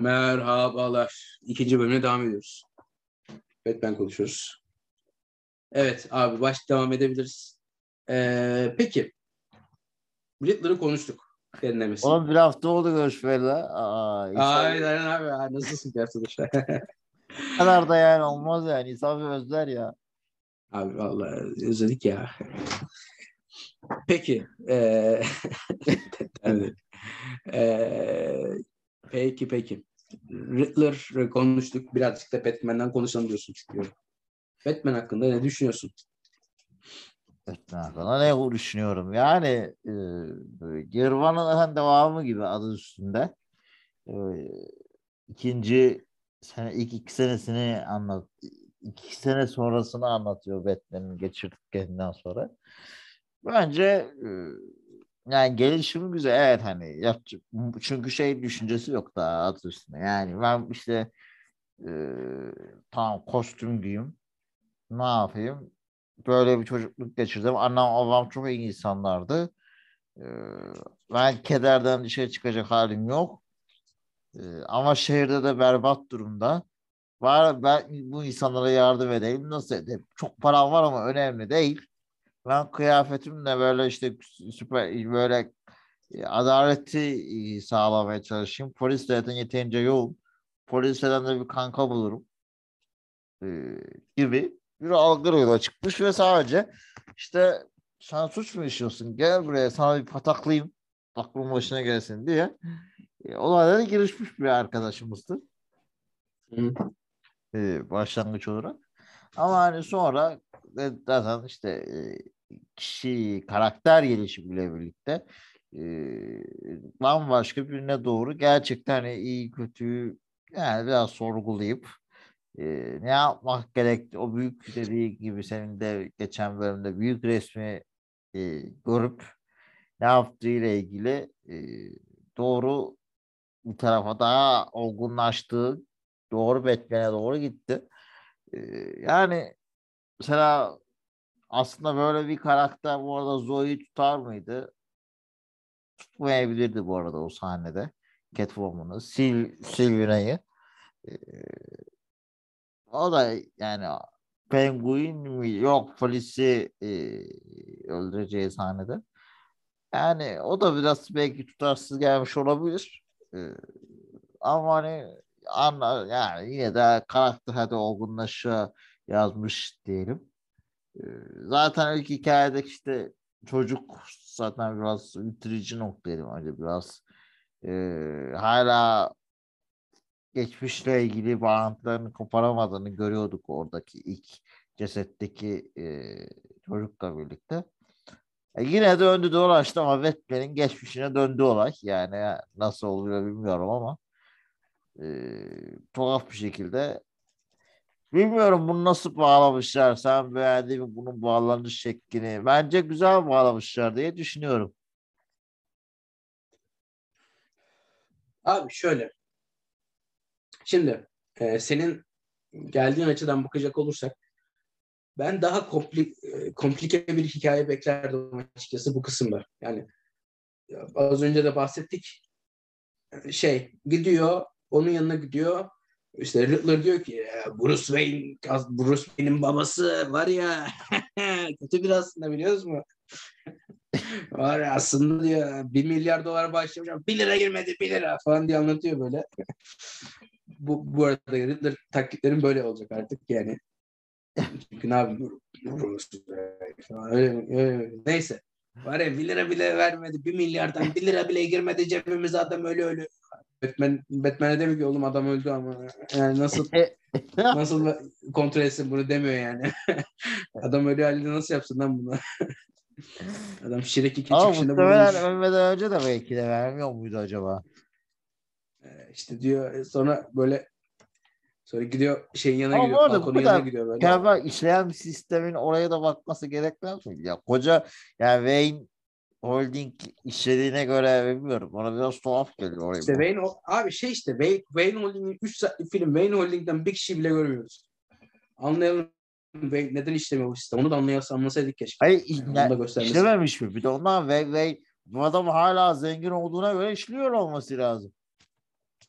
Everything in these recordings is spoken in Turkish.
Merhabalar. İkinci bölümüne devam ediyoruz. Batman konuşuyoruz. Evet abi baş devam edebiliriz. Ee, peki. Riddler'ı konuştuk. Derinlemesi. Oğlum bir hafta oldu görüşmeyeli. Aa, Aynen abi. Ha, Nasılsın arkadaşlar? Bu kadar da yani olmaz yani. İnsan özler ya. abi vallahi özledik ya. Peki. Ee, ee, peki peki. Riddler konuştuk. Birazcık da Batman'den konuşalım diyorsun istiyorum. Batman hakkında ne düşünüyorsun? Batman hakkında ne düşünüyorum? Yani e, Girvan'ın devamı gibi adı üstünde. E, ikinci sene, ilk iki senesini anlat. iki sene sonrasını anlatıyor Batman'in geçirdiklerinden sonra. Bence e, yani gelişimi güzel. Evet hani yapacak. Çünkü şey düşüncesi yok daha adı üstünde. Yani ben işte e, tamam kostüm giyeyim. Ne yapayım? Böyle bir çocukluk geçirdim. Annem babam çok iyi insanlardı. E, ben kederden dışarı çıkacak halim yok. E, ama şehirde de berbat durumda. Var ben bu insanlara yardım edeyim. Nasıl edeyim? Çok param var ama önemli değil. Ben kıyafetimle böyle işte süper böyle e, adaleti e, sağlamaya çalışayım. Polis zaten yeterince yoğun. Polislerden de bir kanka bulurum. Ee, gibi bir algı yola çıkmış ve sadece işte sen suç mu işliyorsun? Gel buraya sana bir pataklayayım. Aklın başına gelsin diye. E, olaylara girişmiş bir arkadaşımızdı. Hı. E, başlangıç olarak. Ama hani sonra zaten işte e, kişi karakter gelişimiyle birlikte e, bambaşka birine doğru gerçekten hani iyi kötü yani biraz sorgulayıp e, ne yapmak gerekti o büyük dediği gibi senin de geçen bölümde büyük resmi görüp ne yaptığıyla ilgili doğru bu tarafa daha olgunlaştığı doğru Batman'e doğru gitti. Yani mesela aslında böyle bir karakter bu arada Zoe'yi tutar mıydı? Tutmayabilirdi bu arada o sahnede. Catwoman'ı, Sil, Sylvia'yı. Ee, o da yani Penguin mi? Yok polisi e, öldüreceği sahnede. Yani o da biraz belki tutarsız gelmiş olabilir. Ee, ama hani anla, yani yine de karakter hadi olgunlaşa yazmış diyelim. Ee, zaten ilk hikayedeki işte çocuk zaten biraz bitirici noktaydı bence biraz e, hala geçmişle ilgili bağıntılarını koparamadığını görüyorduk oradaki ilk cesetteki e, çocukla birlikte. E, yine döndü dolaştı ama Batman'in geçmişine döndü olay. Yani nasıl oluyor bilmiyorum ama e, tuhaf bir şekilde Bilmiyorum bunu nasıl bağlamışlar. Sen beğendin mi bunun bağlanış şeklini? Bence güzel bağlamışlar diye düşünüyorum. Abi şöyle. Şimdi e, senin geldiğin açıdan bakacak olursak ben daha kompli, e, komplike bir hikaye beklerdim açıkçası bu kısımda. Yani ya, az önce de bahsettik. Şey gidiyor, onun yanına gidiyor. İşte Riddler diyor ki Bruce Wayne, Bruce Wayne'in babası var ya kötü bir aslında biliyoruz mu? var ya aslında diyor bir milyar dolar başlamış bir lira girmedi bir lira falan diye anlatıyor böyle. bu, bu arada Riddler taklitlerin böyle olacak artık yani. Çünkü ne yapayım falan öyle, öyle. Neyse. Var ya bir lira bile vermedi. Bir milyardan bir lira bile girmedi cebimize adam öyle öyle. Batman Batman'e demiyor ki oğlum adam öldü ama yani nasıl nasıl kontrol etsin bunu demiyor yani. adam öyle halde nasıl yapsın lan bunu? adam Şirek 2 Ama çıkışında bulmuş. ölmeden önce de belki de vermiyor muydu acaba? İşte diyor sonra böyle sonra gidiyor şeyin yanına Ama gidiyor. arada kadar yanına gidiyor böyle. mükemmel işleyen bir sistemin oraya da bakması gerekmez mi? Ya koca yani Wayne Holding işlediğine göre bilmiyorum. Bana biraz tuhaf geliyor oraya. İşte Wayne, abi şey işte Wayne, Wayne Holding'in 3 saatlik film Wayne Holding'den bir kişi bile görmüyoruz. Anlayalım Wayne neden işlemiyor bu sistem. Onu da anlayas anlasaydık keşke. Hayır yani işlememiş mi? Bir de ondan ve, ve bu adam hala zengin olduğuna göre işliyor olması lazım.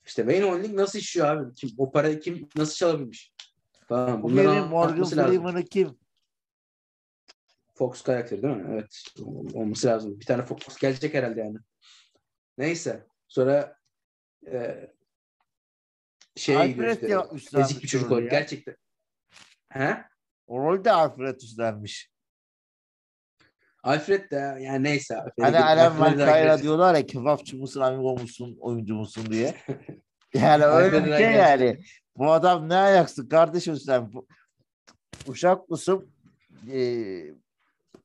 İşte Wayne Holding nasıl işliyor abi? Kim, o parayı kim nasıl çalabilmiş? Bu Bunları Morgan. Freeman'ı kim? Fox karakteri değil mi? Evet. Olması lazım. Bir tane Fox gelecek herhalde yani. Neyse. Sonra e, gidiyor Alfred işte. ya üstlenmiş Ezik bir çocuk ya. Gerçekten. He? O rolde Alfred üstlenmiş. Alfred de yani neyse. Hani Vankayra gireriz. diyorlar ya kebapçı mısın, amigo musun, oyuncu musun diye. Yani öyle bir şey yani. Bu adam ne ayaksın kardeşim sen? Bu- Uşak mısın?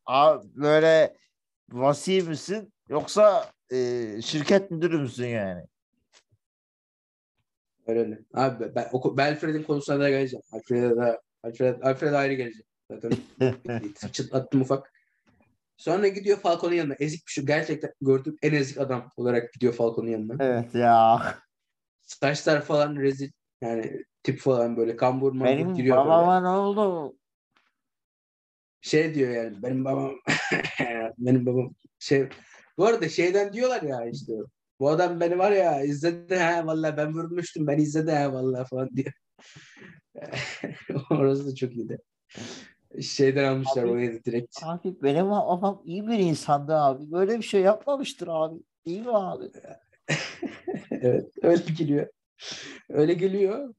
A- böyle vasi misin? Yoksa e, şirket müdürü müsün yani? Öyle öyle. Abi ben, o, ben Alfred'in konusuna da geleceğim. Alfred'e de Alfred, Alfred ayrı gelecek. Zaten çıtlattım ufak. Sonra gidiyor Falcon'un yanına. Ezik bir şey. Gerçekten gördüğüm en ezik adam olarak gidiyor Falcon'un yanına. evet ya. Saçlar falan rezil. Yani tip falan böyle kambur mambur Benim giriyor böyle. babama ne oldu? Şey diyor yani benim babam benim babam şey bu arada şeyden diyorlar ya işte bu adam beni var ya izledi ha vallahi ben vurmuştum ben izledi ha vallahi falan diyor. Orası da çok iyiydi. Şeyden almışlar Abi- da direkt. Abi benim babam iyi bir insandı abi. Böyle bir şey yapmamıştır abi. Değil mi abi? evet öyle geliyor. Öyle geliyor.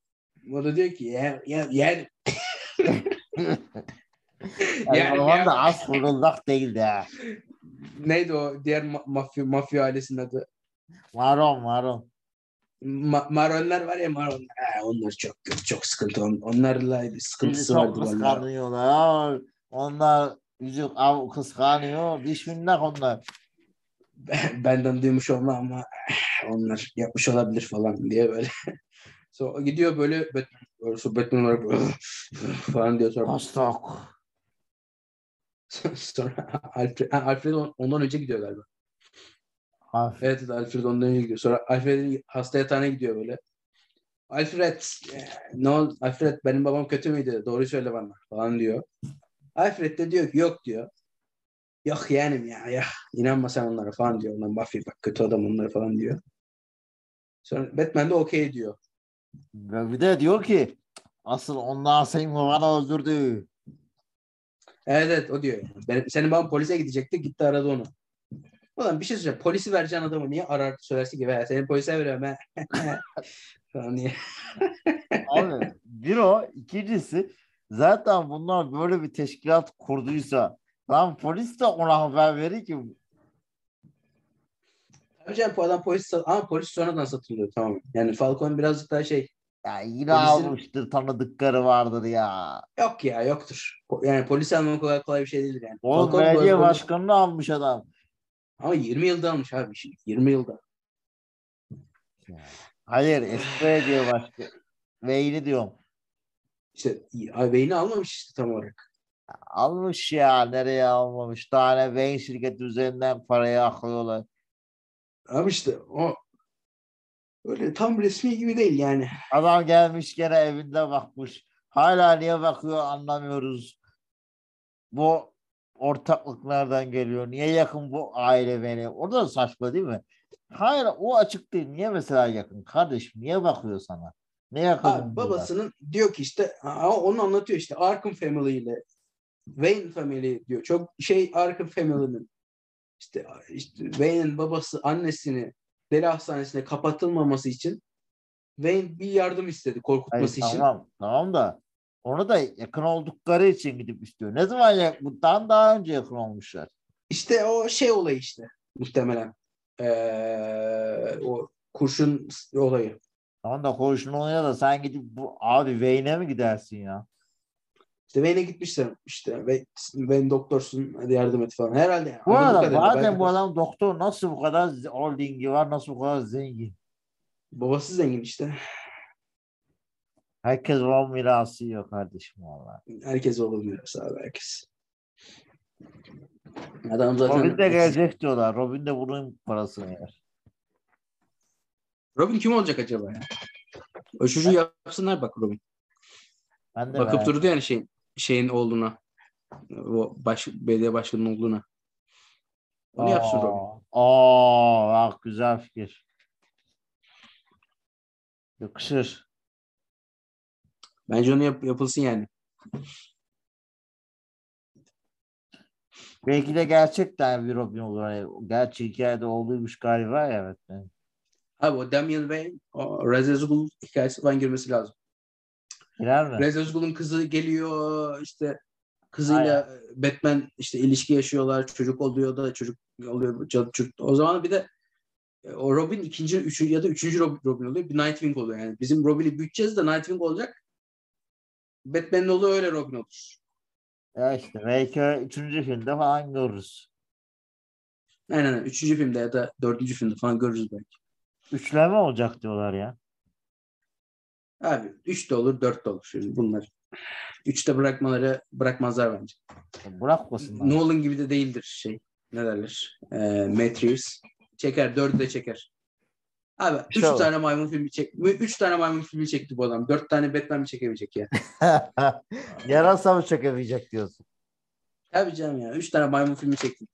O da diyor ki yer yer yer Yani yer, babam da az fırıldak değildi ha. Neydi o diğer ma- mafya, mafya ailesinin adı? Maron maron. Ma- Maronlar var ya Maronlar. Ha, onlar çok kötü, çok sıkıntı. On- Onlarla Bizi sıkıntısı çok vardı vallahi. kıskanıyorlar. Onlar yüzük av kıskanıyor. Minnak onlar. Ben- Benden duymuş olma ama onlar yapmış olabilir falan diye böyle. Sonra o gidiyor böyle Batman, sonra Batman olarak falan diyor sonra. Sonra Alfred, ha, Alfred on- ondan önce gidiyor galiba. Hafif. Evet evet, Alfred ondan önce gidiyor. Sonra Alfred'in hasta yatağına gidiyor böyle. Alfred ne oldu? Alfred benim babam kötü müydü? Doğru söyle bana falan diyor. Alfred de diyor ki yok diyor. Yok yeğenim ya ya inanma sen onlara falan diyor. Onlar mafya bak kötü adam onlar falan diyor. Sonra Batman de okey diyor. Ve bir de diyor ki asıl onlar senin babanı öldürdü. Evet evet o diyor. Yani. Benim, senin babam polise gidecekti gitti aradı onu. Ulan bir şey söyleyeceğim. Polisi vereceğin adamı niye arar söylersin ki "Be, seni polise veriyorum falan diye. Abi bir o ikincisi zaten bunlar böyle bir teşkilat kurduysa lan polis de ona haber verir ki canım bu adam polis ama polis sonradan satılıyor tamam. Yani Falcon birazcık daha şey ya yine Polisin- almıştır tanıdıkları vardır ya. yok ya yoktur. Yani polis almak kolay kolay bir şey değildir yani. Oğlum belediye başkanını almış adam. Ama 20 yılda almış abi. şimdi, 20 yılda. Hayır eski belediye başkanı. Veyni diyorum. İşte ay, beyni almamış işte tam olarak. Almış ya nereye almamış. Tane Wayne şirketi üzerinden parayı aklıyorlar. Abi işte o öyle tam resmi gibi değil yani. Adam gelmiş gene evinde bakmış. Hala niye bakıyor anlamıyoruz. Bu ortaklık nereden geliyor? Niye yakın bu aile beni? O da saçma değil mi? Hayır o açık değil. Niye mesela yakın? Kardeşim niye bakıyor sana? Ne yakın? Abi, babasının diyor ki işte onu anlatıyor işte Arkham Family ile Wayne Family diyor. Çok şey Arkham Family'nin işte, işte Wayne'in babası annesini deli hastanesine kapatılmaması için Wayne bir yardım istedi Hayır, korkutması için. tamam, tamam da onu da yakın oldukları için gidip istiyor. Ne zaman yak bundan daha önce yakın olmuşlar. İşte o şey olayı işte muhtemelen. Ee, o kurşun olayı. Tamam da konuşun oluyor da sen gidip bu abi Wayne'e mi gidersin ya? İşte Wayne'e gitmişler işte ve Wayne doktorsun hadi yardım et falan. Herhalde yani. Bu arada belki bu adam doktor nasıl bu kadar holdingi var nasıl bu kadar zengin? Babası zengin işte. Herkes o mirası yiyor kardeşim valla. Herkes olabilir abi herkes. Adam zaten Robin de gelecek diyorlar. Robin de bunun parasını yer. Robin kim olacak acaba ya? O çocuğu yapsınlar bak Robin. Ben de Bakıp merak- durdu yani şeyin şeyin olduğuna. O baş, belediye başkanının olduğuna. Onu yapsın Robin. Aa, aa, bak güzel fikir. Yakışır. Bence onu yap- yapılsın yani. Belki de gerçekten bir Robin olur. Hani gerçek hikayede olduğuymuş galiba evet. Yani. Abi o Damian Wayne, o Ghul hikayesi falan girmesi lazım. Girer mi? Ghul'un kızı geliyor işte kızıyla Batman işte ilişki yaşıyorlar. Çocuk oluyor da çocuk oluyor. Çocuk. O zaman bir de e, o Robin ikinci, üçüncü ya da üçüncü Robin, Robin oluyor. Bir Nightwing oluyor yani. Bizim Robin'i büyüteceğiz de Nightwing olacak. Batman'in oğlu öyle Robin olur. Ya işte belki üçüncü filmde falan görürüz. Aynen. Üçüncü filmde ya da dördüncü filmde falan görürüz belki. Üçleme olacak diyorlar ya. Abi üç de olur, dört de olur. Şimdi bunlar. Üçte bırakmaları bırakmazlar bence. Bırakmasınlar. Nolan gibi de değildir şey. Ne derler? Ee, Reeves. Çeker. Dördü de çeker. Abi üç İnşallah. tane maymun filmi çek. Üç tane maymun filmi çekti bu adam. Dört tane Batman mi çekebilecek ya? Yarasa mı çekemeyecek diyorsun? Tabii canım ya. Üç tane maymun filmi çektim.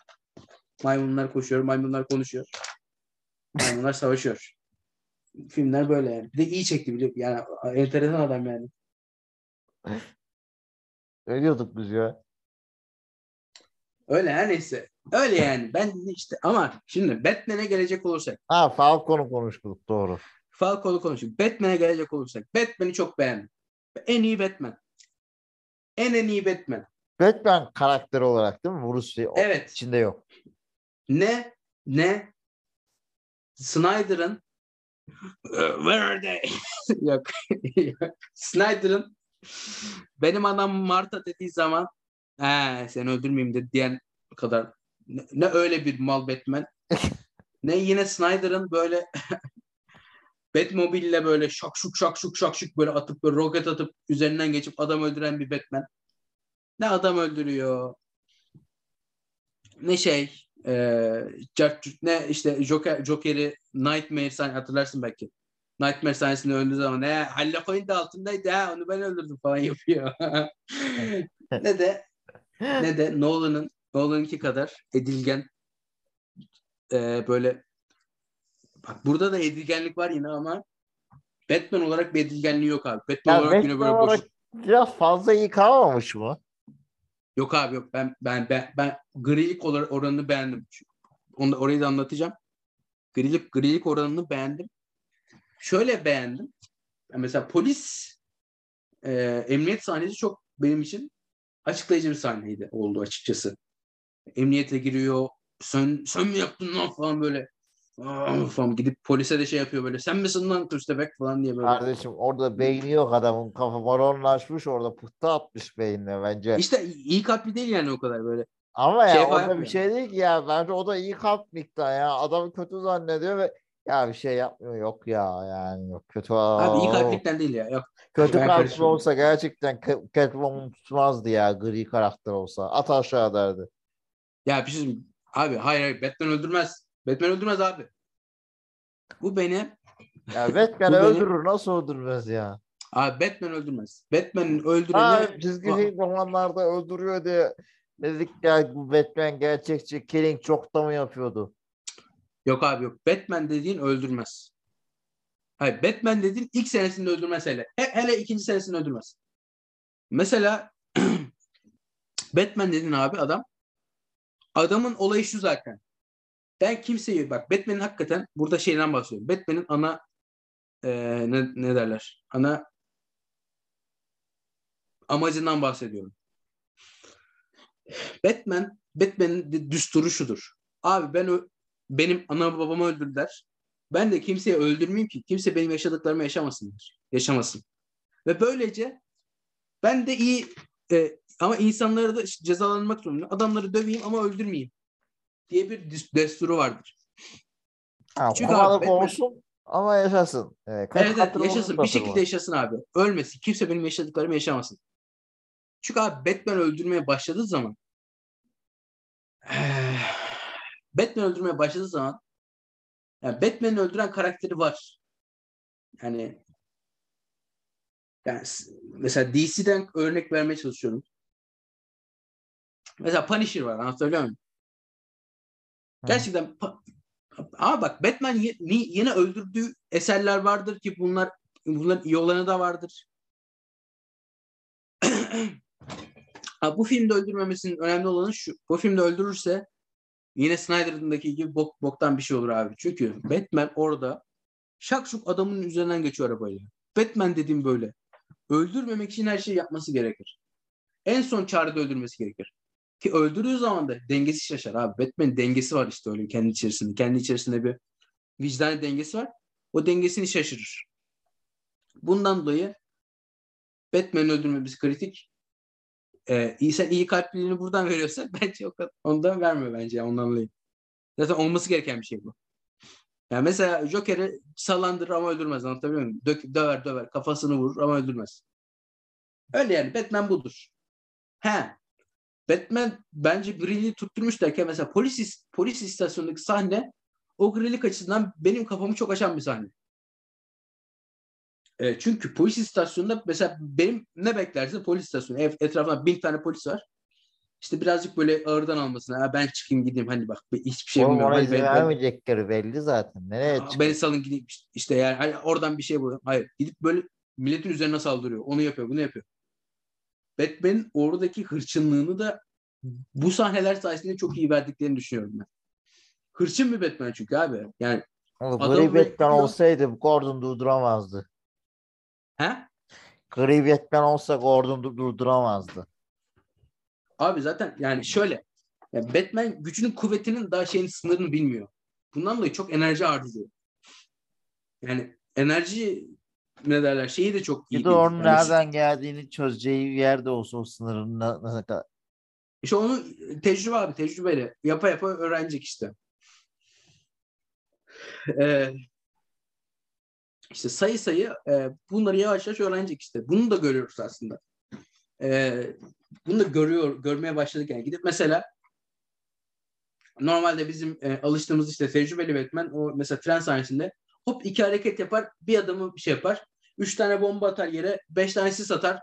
Maymunlar koşuyor, maymunlar konuşuyor. Maymunlar savaşıyor. Filmler böyle yani. Bir de iyi çekti biliyor Yani enteresan adam yani. Ne diyorduk biz ya? Öyle her neyse. Öyle yani. Ben işte ama şimdi Batman'e gelecek olursak. Ha Falcon'u konuştuk doğru. Falco'lu konuşuyor. Batman'e gelecek olursak. Batman'i çok beğendim. En iyi Batman. En en iyi Batman. Batman karakteri olarak değil mi? Bruce Lee Evet. içinde yok. Ne ne Snyder'ın Where are they? Yok. Snyder'ın benim adam Marta dediği zaman he, seni öldürmeyeyim de diyen kadar ne, ne öyle bir mal Batman ne yine Snyder'ın böyle Batmobile'le böyle şakşuk şakşuk şakşuk böyle atıp böyle roket atıp üzerinden geçip adam öldüren bir Batman. Ne adam öldürüyor. Ne şey e, ne işte Joker, Joker'i Nightmare sahne hatırlarsın belki. Nightmare sahnesinde öldüğü zaman ne Halle Coyne de altındaydı ha onu ben öldürdüm falan yapıyor. ne de ne de Nolan'ın Nolan'ınki kadar edilgen e, böyle bak burada da edilgenlik var yine ama Batman olarak bir edilgenliği yok abi. Batman Ya olarak yine Batman böyle boş. biraz fazla iyi kalmamış mı? Yok abi yok. Ben ben ben, ben grilik oran- oranını beğendim. Onu orayı da anlatacağım. Grilik grilik oranını beğendim. Şöyle beğendim. Mesela polis e, emniyet sahnesi çok benim için açıklayıcı bir sahneydi oldu açıkçası. Emniyete giriyor. Sen sen mi yaptın lan falan böyle. Aa, falan gidip polise de şey yapıyor böyle. Sen misin lan köstebek falan diye böyle. Kardeşim orada beyni yok adamın kafa baronlaşmış orada pıhtı atmış beynine bence. İşte iyi kalpli değil yani o kadar böyle. Ama ya şey o falan da bir şey değil ki ya. Bence o da iyi kalp miktarı ya. Adamı kötü zannediyor ve ya bir şey yapmıyor. Yok ya yani yok kötü. Abi iyi kalplikten değil ya. Yok. Kötü Ben kalpli olsa gerçekten Ca- Catwoman tutmazdı ya gri karakter olsa. At aşağı derdi. Ya bir şey. Abi hayır hayır Batman öldürmez. Batman öldürmez abi. Bu beni Ya Batman Bu beni- öldürür nasıl öldürmez ya? abi Batman öldürmez. Batman'in öldüreni Ha çizgi film romanlarda öldürüyor diye dedik ya bu Batman gerçekçi Killing çok da mı yapıyordu? yok abi yok. Batman dediğin öldürmez. Hayır Batman dediğin ilk senesinde öldürmez hele. He- hele ikinci senesinde öldürmez. Mesela Batman dediğin abi adam adamın olayı şu zaten. Ben kimseyi bak Batman'in hakikaten burada şeyden bahsediyorum. Batman'in ana eee, ne, ne derler? Ana amacından bahsediyorum. Batman Batman'in düsturu şudur. Abi ben ö- benim ana babamı öldürdüler. Ben de kimseyi öldürmeyeyim ki kimse benim yaşadıklarımı yaşamasınlar. Yaşamasın. Ve böylece ben de iyi e, ama insanları da işte cezalandırmak zorunda. Adamları döveyim ama öldürmeyeyim diye bir desturu vardır. Ha, Çünkü abi Batman- kovsun ama yaşasın. Evet, kaç Evet, evet hatırı yaşasın. Bir şekilde yaşasın abi. Ölmesin. Kimse benim yaşadıklarımı yaşamasın. Çünkü abi Batman öldürmeye başladığı zaman Batman öldürmeye başladığı zaman yani Batman'in öldüren karakteri var. Yani yani mesela DC'den örnek vermeye çalışıyorum. Mesela Punisher var. Anlatabiliyor muyum? Gerçekten ama bak Batman ye- ni- yine öldürdüğü eserler vardır ki bunlar bunların iyi olanı da vardır. ha, bu filmde öldürmemesinin önemli olanı şu. Bu filmde öldürürse yine Snyder'daki gibi bok, boktan bir şey olur abi. Çünkü Batman orada şak şuk adamın üzerinden geçiyor arabayla. Batman dediğim böyle. Öldürmemek için her şeyi yapması gerekir. En son çarede öldürmesi gerekir. Ki öldürdüğü zaman da dengesi şaşar abi. Batman dengesi var işte öyle kendi içerisinde. Kendi içerisinde bir vicdani dengesi var. O dengesini şaşırır. Bundan dolayı Batman'i öldürmemiz kritik. Ee, iyi, sen iyi kalpliliğini buradan veriyorsa bence o kadar, ondan verme bence ondan dolayı. Zaten olması gereken bir şey bu. Yani mesela Joker'i sallandırır ama öldürmez anlatabiliyor muyum? Dök, döver döver kafasını vurur ama öldürmez. Öyle yani Batman budur. He. Batman bence grili tutturmuş derken mesela polis polis istasyonundaki sahne o grilik açısından benim kafamı çok açan bir sahne. E, çünkü polis istasyonunda mesela benim ne beklersin polis istasyonu ev, etrafında bin tane polis var. İşte birazcık böyle ağırdan almasına ben çıkayım gideyim hani bak hiçbir şey Oğlum bilmiyorum. ona Hadi izin ben- ben- vermeyecekleri belli zaten. Nereye Aa, çık? Beni salın gideyim işte yani hani oradan bir şey buluyorum. Hayır gidip böyle milletin üzerine saldırıyor. Onu yapıyor bunu yapıyor. Batman'in oradaki hırçınlığını da bu sahneler sayesinde çok iyi verdiklerini düşünüyorum ben. Hırçın bir Batman çünkü abi. Yani Oğlum, Gri Batman gidiyor. olsaydı Gordon durduramazdı. he? Gri Batman olsa Gordon dur- durduramazdı. Abi zaten yani şöyle ya Batman gücünün kuvvetinin daha şeyin sınırını bilmiyor. Bundan dolayı çok enerji harcıyor. Yani enerji ne derler şeyi de çok iyi. Bir de onun Yani nereden geldiğini çözeceği bir yerde olsa o sınırın ne, ne kadar. İşte onu tecrübe abi tecrübeyle yapa yapa öğrenecek işte. Ee, işte sayı sayı e, bunları yavaş yavaş öğrenecek işte. Bunu da görüyoruz aslında. Ee, bunu da görüyor, görmeye başladık yani. Gidip mesela normalde bizim e, alıştığımız işte tecrübeli Batman o mesela tren sahnesinde hop iki hareket yapar, bir adamı bir şey yapar. Üç tane bomba atar yere, beş tane sis atar,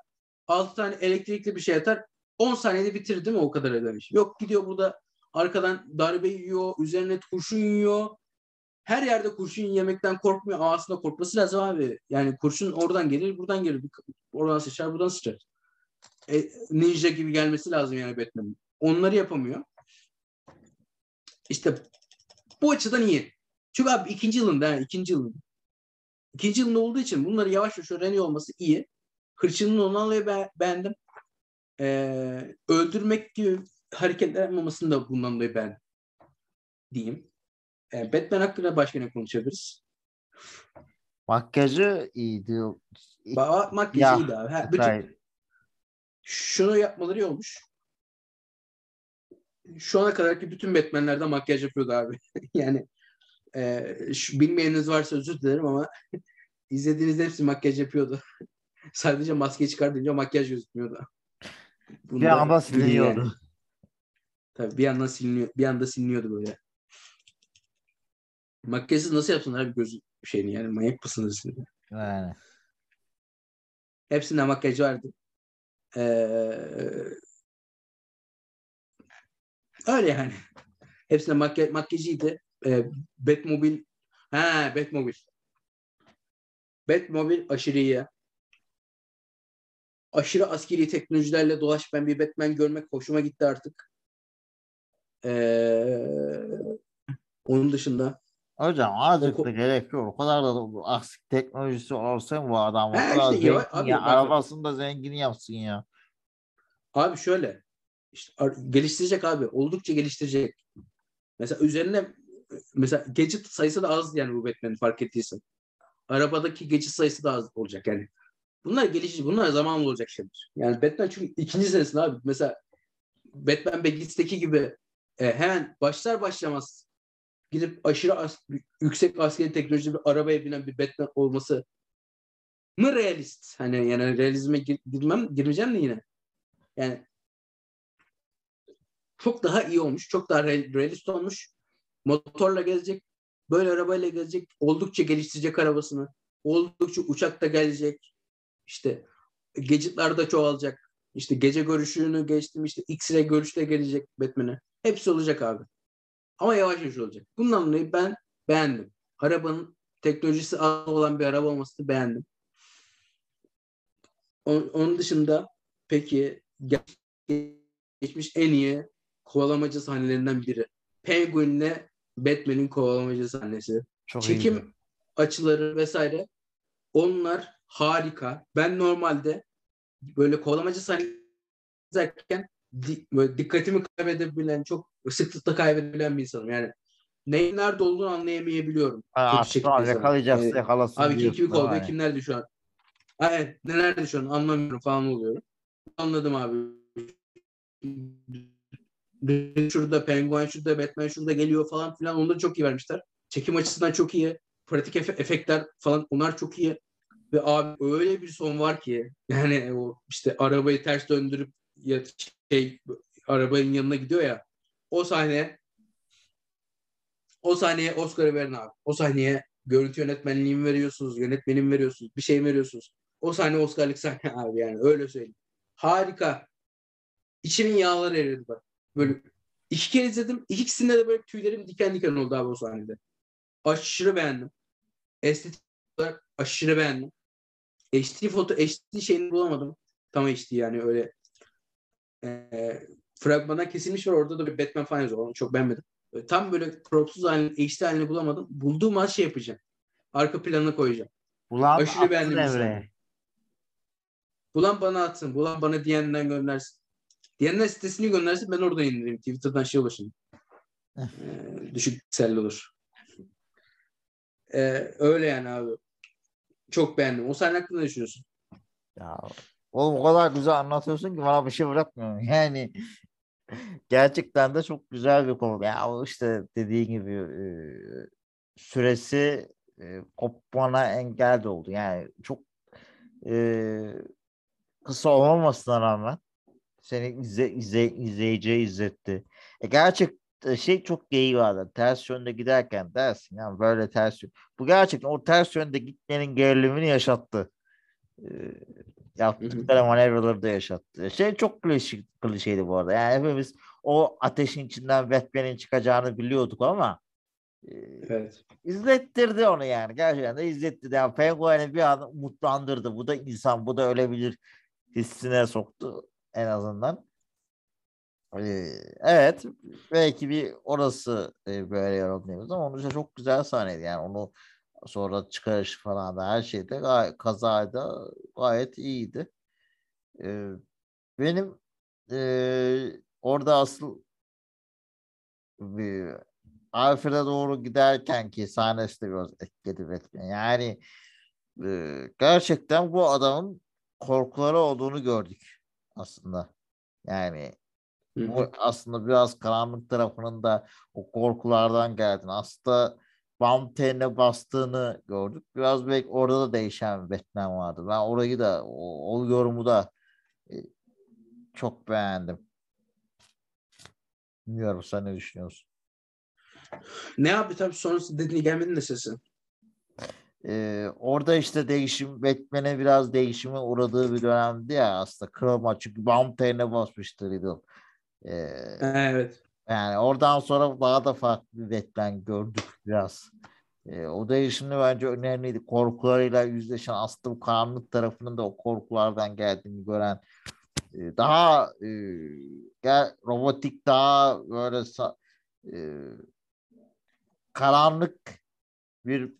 altı tane elektrikli bir şey atar. 10 saniyede bitirir değil mi o kadar ödemiş? Yok gidiyor burada arkadan darbe yiyor, üzerine kurşun yiyor. Her yerde kurşun yemekten korkmuyor ama aslında korkması lazım abi. Yani kurşun oradan gelir, buradan gelir. Oradan sıçrar, buradan sıçrar. E, ninja gibi gelmesi lazım yani Batman'in. Onları yapamıyor. İşte bu açıdan iyi. Çünkü abi ikinci yılında, yani ikinci yılında. İkinci yılında olduğu için bunları yavaş yavaş öğreniyor olması iyi. Hırçının dolayı be- beğendim. Ee, öldürmek gibi hareketler yapmamasını da bundan dolayı ben diyeyim. Ee, Batman hakkında başka ne konuşabiliriz? Makyajı iyiydi. Ba makyajı Ya, iyiydi abi. Ha, bütün. Şunu yapmaları iyi olmuş. Şu ana kadarki bütün Batman'lerde makyaj yapıyordu abi. yani e, şu, bilmeyeniniz varsa özür dilerim ama izlediğiniz hepsi makyaj yapıyordu. Sadece maske çıkardınca makyaj gözükmüyordu. Bunu Bir da anda bilin siliniyordu. yani. Tabii bir yandan siliniyor, bir anda siliniyordu böyle. Makyajsız nasıl yapsınlar abi göz şeyini yani manyak mısınız? Yani. Hepsinde makyaj vardı. Ee, öyle yani. Hepsinde makyaj, makyajıydı. Ee, Batmobile ha Batmobile. Batmobile aşırı iyi. Aşırı askeri teknolojilerle dolaş ben bir Batman görmek hoşuma gitti artık. Ee, onun dışında Hocam azıcık da gerek yok. O kadar da bu aksi teknolojisi olsa bu adam o kadar işte yavaş- zengin abi ya. bak- Arabasını da zengin yapsın ya. Abi şöyle işte geliştirecek abi. Oldukça geliştirecek. Mesela üzerine mesela gadget sayısı da az yani bu Batman'in fark ettiysen. Arabadaki gadget sayısı da az olacak yani. Bunlar gelişecek. Bunlar zamanla olacak şeyler. Yani Batman çünkü ikinci senesinde abi mesela Batman Begins'teki gibi e, hemen başlar başlamaz gidip aşırı as- yüksek askeri teknolojili bir arabaya binen bir Batman olması mı realist? Hani yani realizme gir- girmem, girmeyeceğim de yine. Yani çok daha iyi olmuş. Çok daha re- realist olmuş. Motorla gezecek. Böyle arabayla gezecek. Oldukça geliştirecek arabasını. Oldukça uçakta gelecek. İşte da çoğalacak. İşte gece görüşünü geçtim. işte X-ray görüşte gelecek Batman'e. Hepsi olacak abi. Ama yavaş yavaş olacak. Bundan dolayı ben beğendim. Arabanın teknolojisi az olan bir araba olmasını beğendim. On- onun dışında peki ge- geçmiş en iyi kovalamacı sahnelerinden biri. Penguin'le Batman'in kovalamacı sahnesi. Çok Çekim iyiydi. açıları vesaire onlar harika. Ben normalde böyle kovalamacı sahne izlerken di- böyle dikkatimi kaybedebilen, çok sıklıkla kaybedebilen bir insanım. Yani neyin nerede olduğunu anlayamayabiliyorum. Ha, izlemem. yakalayacaksa Yani, yakalasın Abi kim kimi mi? kim nerede şu an? Aynen, ne nerede şu an anlamıyorum falan oluyorum. Anladım abi. Şurada Penguin, şurada Batman, şurada geliyor falan filan. Onları çok iyi vermişler. Çekim açısından çok iyi. Pratik efe- efektler falan onlar çok iyi. Ve abi öyle bir son var ki yani o işte arabayı ters döndürüp ya şey arabanın yanına gidiyor ya o sahne o sahneye Oscar'ı verin abi. O sahneye görüntü yönetmenliği mi veriyorsunuz, yönetmenim mi veriyorsunuz, bir şey veriyorsunuz? O sahne Oscar'lık sahne abi yani öyle söyleyeyim. Harika. İçimin yağları eridi bak. Böyle iki kere izledim. İkisinde de böyle tüylerim diken diken oldu abi o sahnede. Aşırı beğendim. Estetik olarak aşırı beğendim. HD foto, HD şeyini bulamadım. Tam HD yani öyle e, fragmana kesilmiş var orada da bir Batman falan yazıyor. Onu çok beğenmedim. Böyle Tam böyle cropsuz halini, HD halini bulamadım. Bulduğum an şey yapacağım. Arka planına koyacağım. Ulan Aşırı beğendim sahne. Bulan bana atsın. Bulan bana DM'den göndersin. DM'den sitesini göndersin ben oradan indireyim. Twitter'dan şey ulaşayım. Eh. Ee, düşük pikselli olur. Ee, öyle yani abi. Çok beğendim. O sahne hakkında ne düşünüyorsun? Ya, oğlum o kadar güzel anlatıyorsun ki bana bir şey bırakmıyor. Yani gerçekten de çok güzel bir konu. Ya o işte dediğin gibi e, süresi e, kopmana engel de oldu. Yani çok e, kısa olmamasına rağmen seni izle, izle, izleyiciye izletti. E, gerçek şey çok geyiği vardı. Ters yönde giderken dersin ya böyle ters yön. Bu gerçekten o ters yönde gitmenin gerilimini yaşattı. Yaptıkları manevraları da yaşattı. Şey çok klişe, klişeydi bu arada. Yani hepimiz o ateşin içinden Batman'in çıkacağını biliyorduk ama e, Evet. izlettirdi onu yani. Gerçekten de izlettirdi. Yani Penguin'i bir an umutlandırdı. Bu da insan, bu da ölebilir hissine soktu en azından. Ee, evet belki bir orası e, böyle yorumlayabiliriz ama onun çok güzel sahneydi yani onu sonra çıkarış falan da her şeyde gay- kazayda gayet iyiydi. Ee, benim e, orada asıl bir Alfred'e doğru giderken ki sahnesi de biraz etkiledi Batman. Yani e, gerçekten bu adamın korkuları olduğunu gördük aslında. Yani bu aslında biraz karanlık tarafının da o korkulardan geldi. Aslında teline bastığını gördük. Biraz belki orada da değişen bir Batman vardı. Ben orayı da o, o yorumu da e, çok beğendim. Bilmiyorum sen ne düşünüyorsun? Ne abi tabii sonrası dediğine gelmedin de sesin. Ee, orada işte değişim Batman'e biraz değişime uğradığı bir dönemdi ya aslında Kroma çünkü teline basmıştı Riddle. Ee, Evet. Yani oradan sonra daha da farklı Batman gördük biraz. Ee, o değişimde bence önemliydi. Korkularıyla yüzleşen aslında karanlık tarafının da o korkulardan geldiğini gören e, daha e, robotik daha böyle e, karanlık bir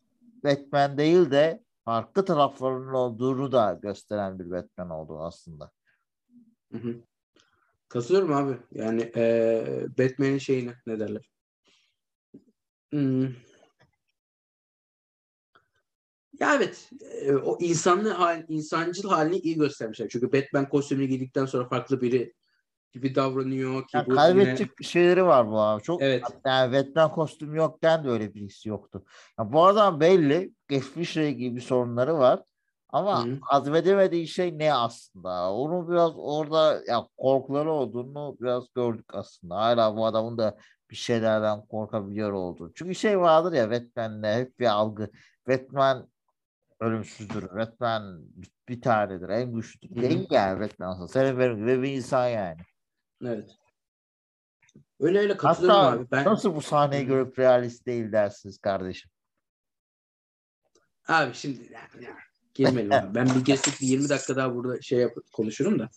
Batman değil de farklı taraflarının olduğunu da gösteren bir Batman oldu aslında. Hı hı. Katılıyorum abi. Yani eee Batman'in şeyine ne derler? Hmm. Ya evet. eee, o insanlı hal, insancıl halini iyi göstermişler. Çünkü Batman kostümünü giydikten sonra farklı biri gibi davranıyor ki Yani bu yine kaybedecek bir şeyleri var bu abi. Çok evet. yani Batman kostümü yokken de öyle bir his yoktu. Ya bu adam belli geçmişle ilgili bir sorunları var. Ama Hı hazmedemediği şey ne aslında? Onu biraz orada ya korkuları olduğunu biraz gördük aslında. Hala bu adamın da bir şeylerden korkabiliyor olduğunu. Çünkü şey vardır ya Batman'le hep bir algı. Batman ölümsüzdür. Batman bir, bir tanedir. En güçlüdür. Hı hı. Değil yani Batman aslında. Senin benim gibi bir insan yani. Evet. Öyle öyle katılıyorum Hatta abi. Ben nasıl bu sahneyi görüp realist değil dersiniz kardeşim? abi şimdi yani girmeyelim. abi. Ben kesip bir 20 dakika daha burada şey yap konuşurum da.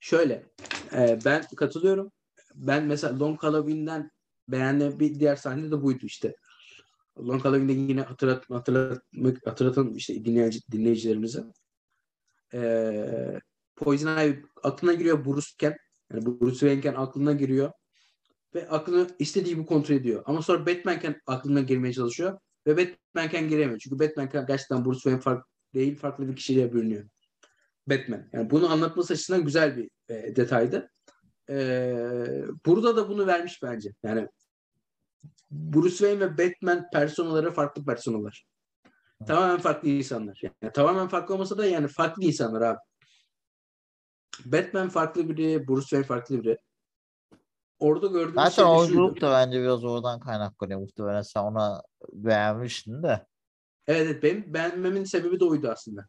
Şöyle e, ben katılıyorum. Ben mesela Long Halloween'den beğendiğim bir diğer sahne de buydu işte. Long Halloween'de yine hatırlat, hatırlatmak, hatırlatalım işte dinleyici, dinleyicilerimize. E, Poison Ivy aklına giriyor Bruce'ken. Yani Bruce Wayne'ken aklına giriyor. Ve aklını istediği gibi kontrol ediyor. Ama sonra Batman'ken aklına girmeye çalışıyor. Ve Batman'ken giremiyor. Çünkü Batman'ken gerçekten Bruce Wayne fark, değil farklı bir kişiliğe bürünüyor. Batman. Yani bunu anlatması açısından güzel bir e, detaydı. E, burada da bunu vermiş bence. Yani Bruce Wayne ve Batman personaları farklı personalar. Tamamen farklı insanlar. Yani tamamen farklı olmasa da yani farklı insanlar abi. Batman farklı biri, Bruce Wayne farklı biri. Orada gördüğümüz Zaten şey oyunculuk şuydu. da bence biraz oradan kaynaklanıyor. Muhtemelen sen ona beğenmiştin de. Evet, evet benim beğenmemin sebebi de oydu aslında.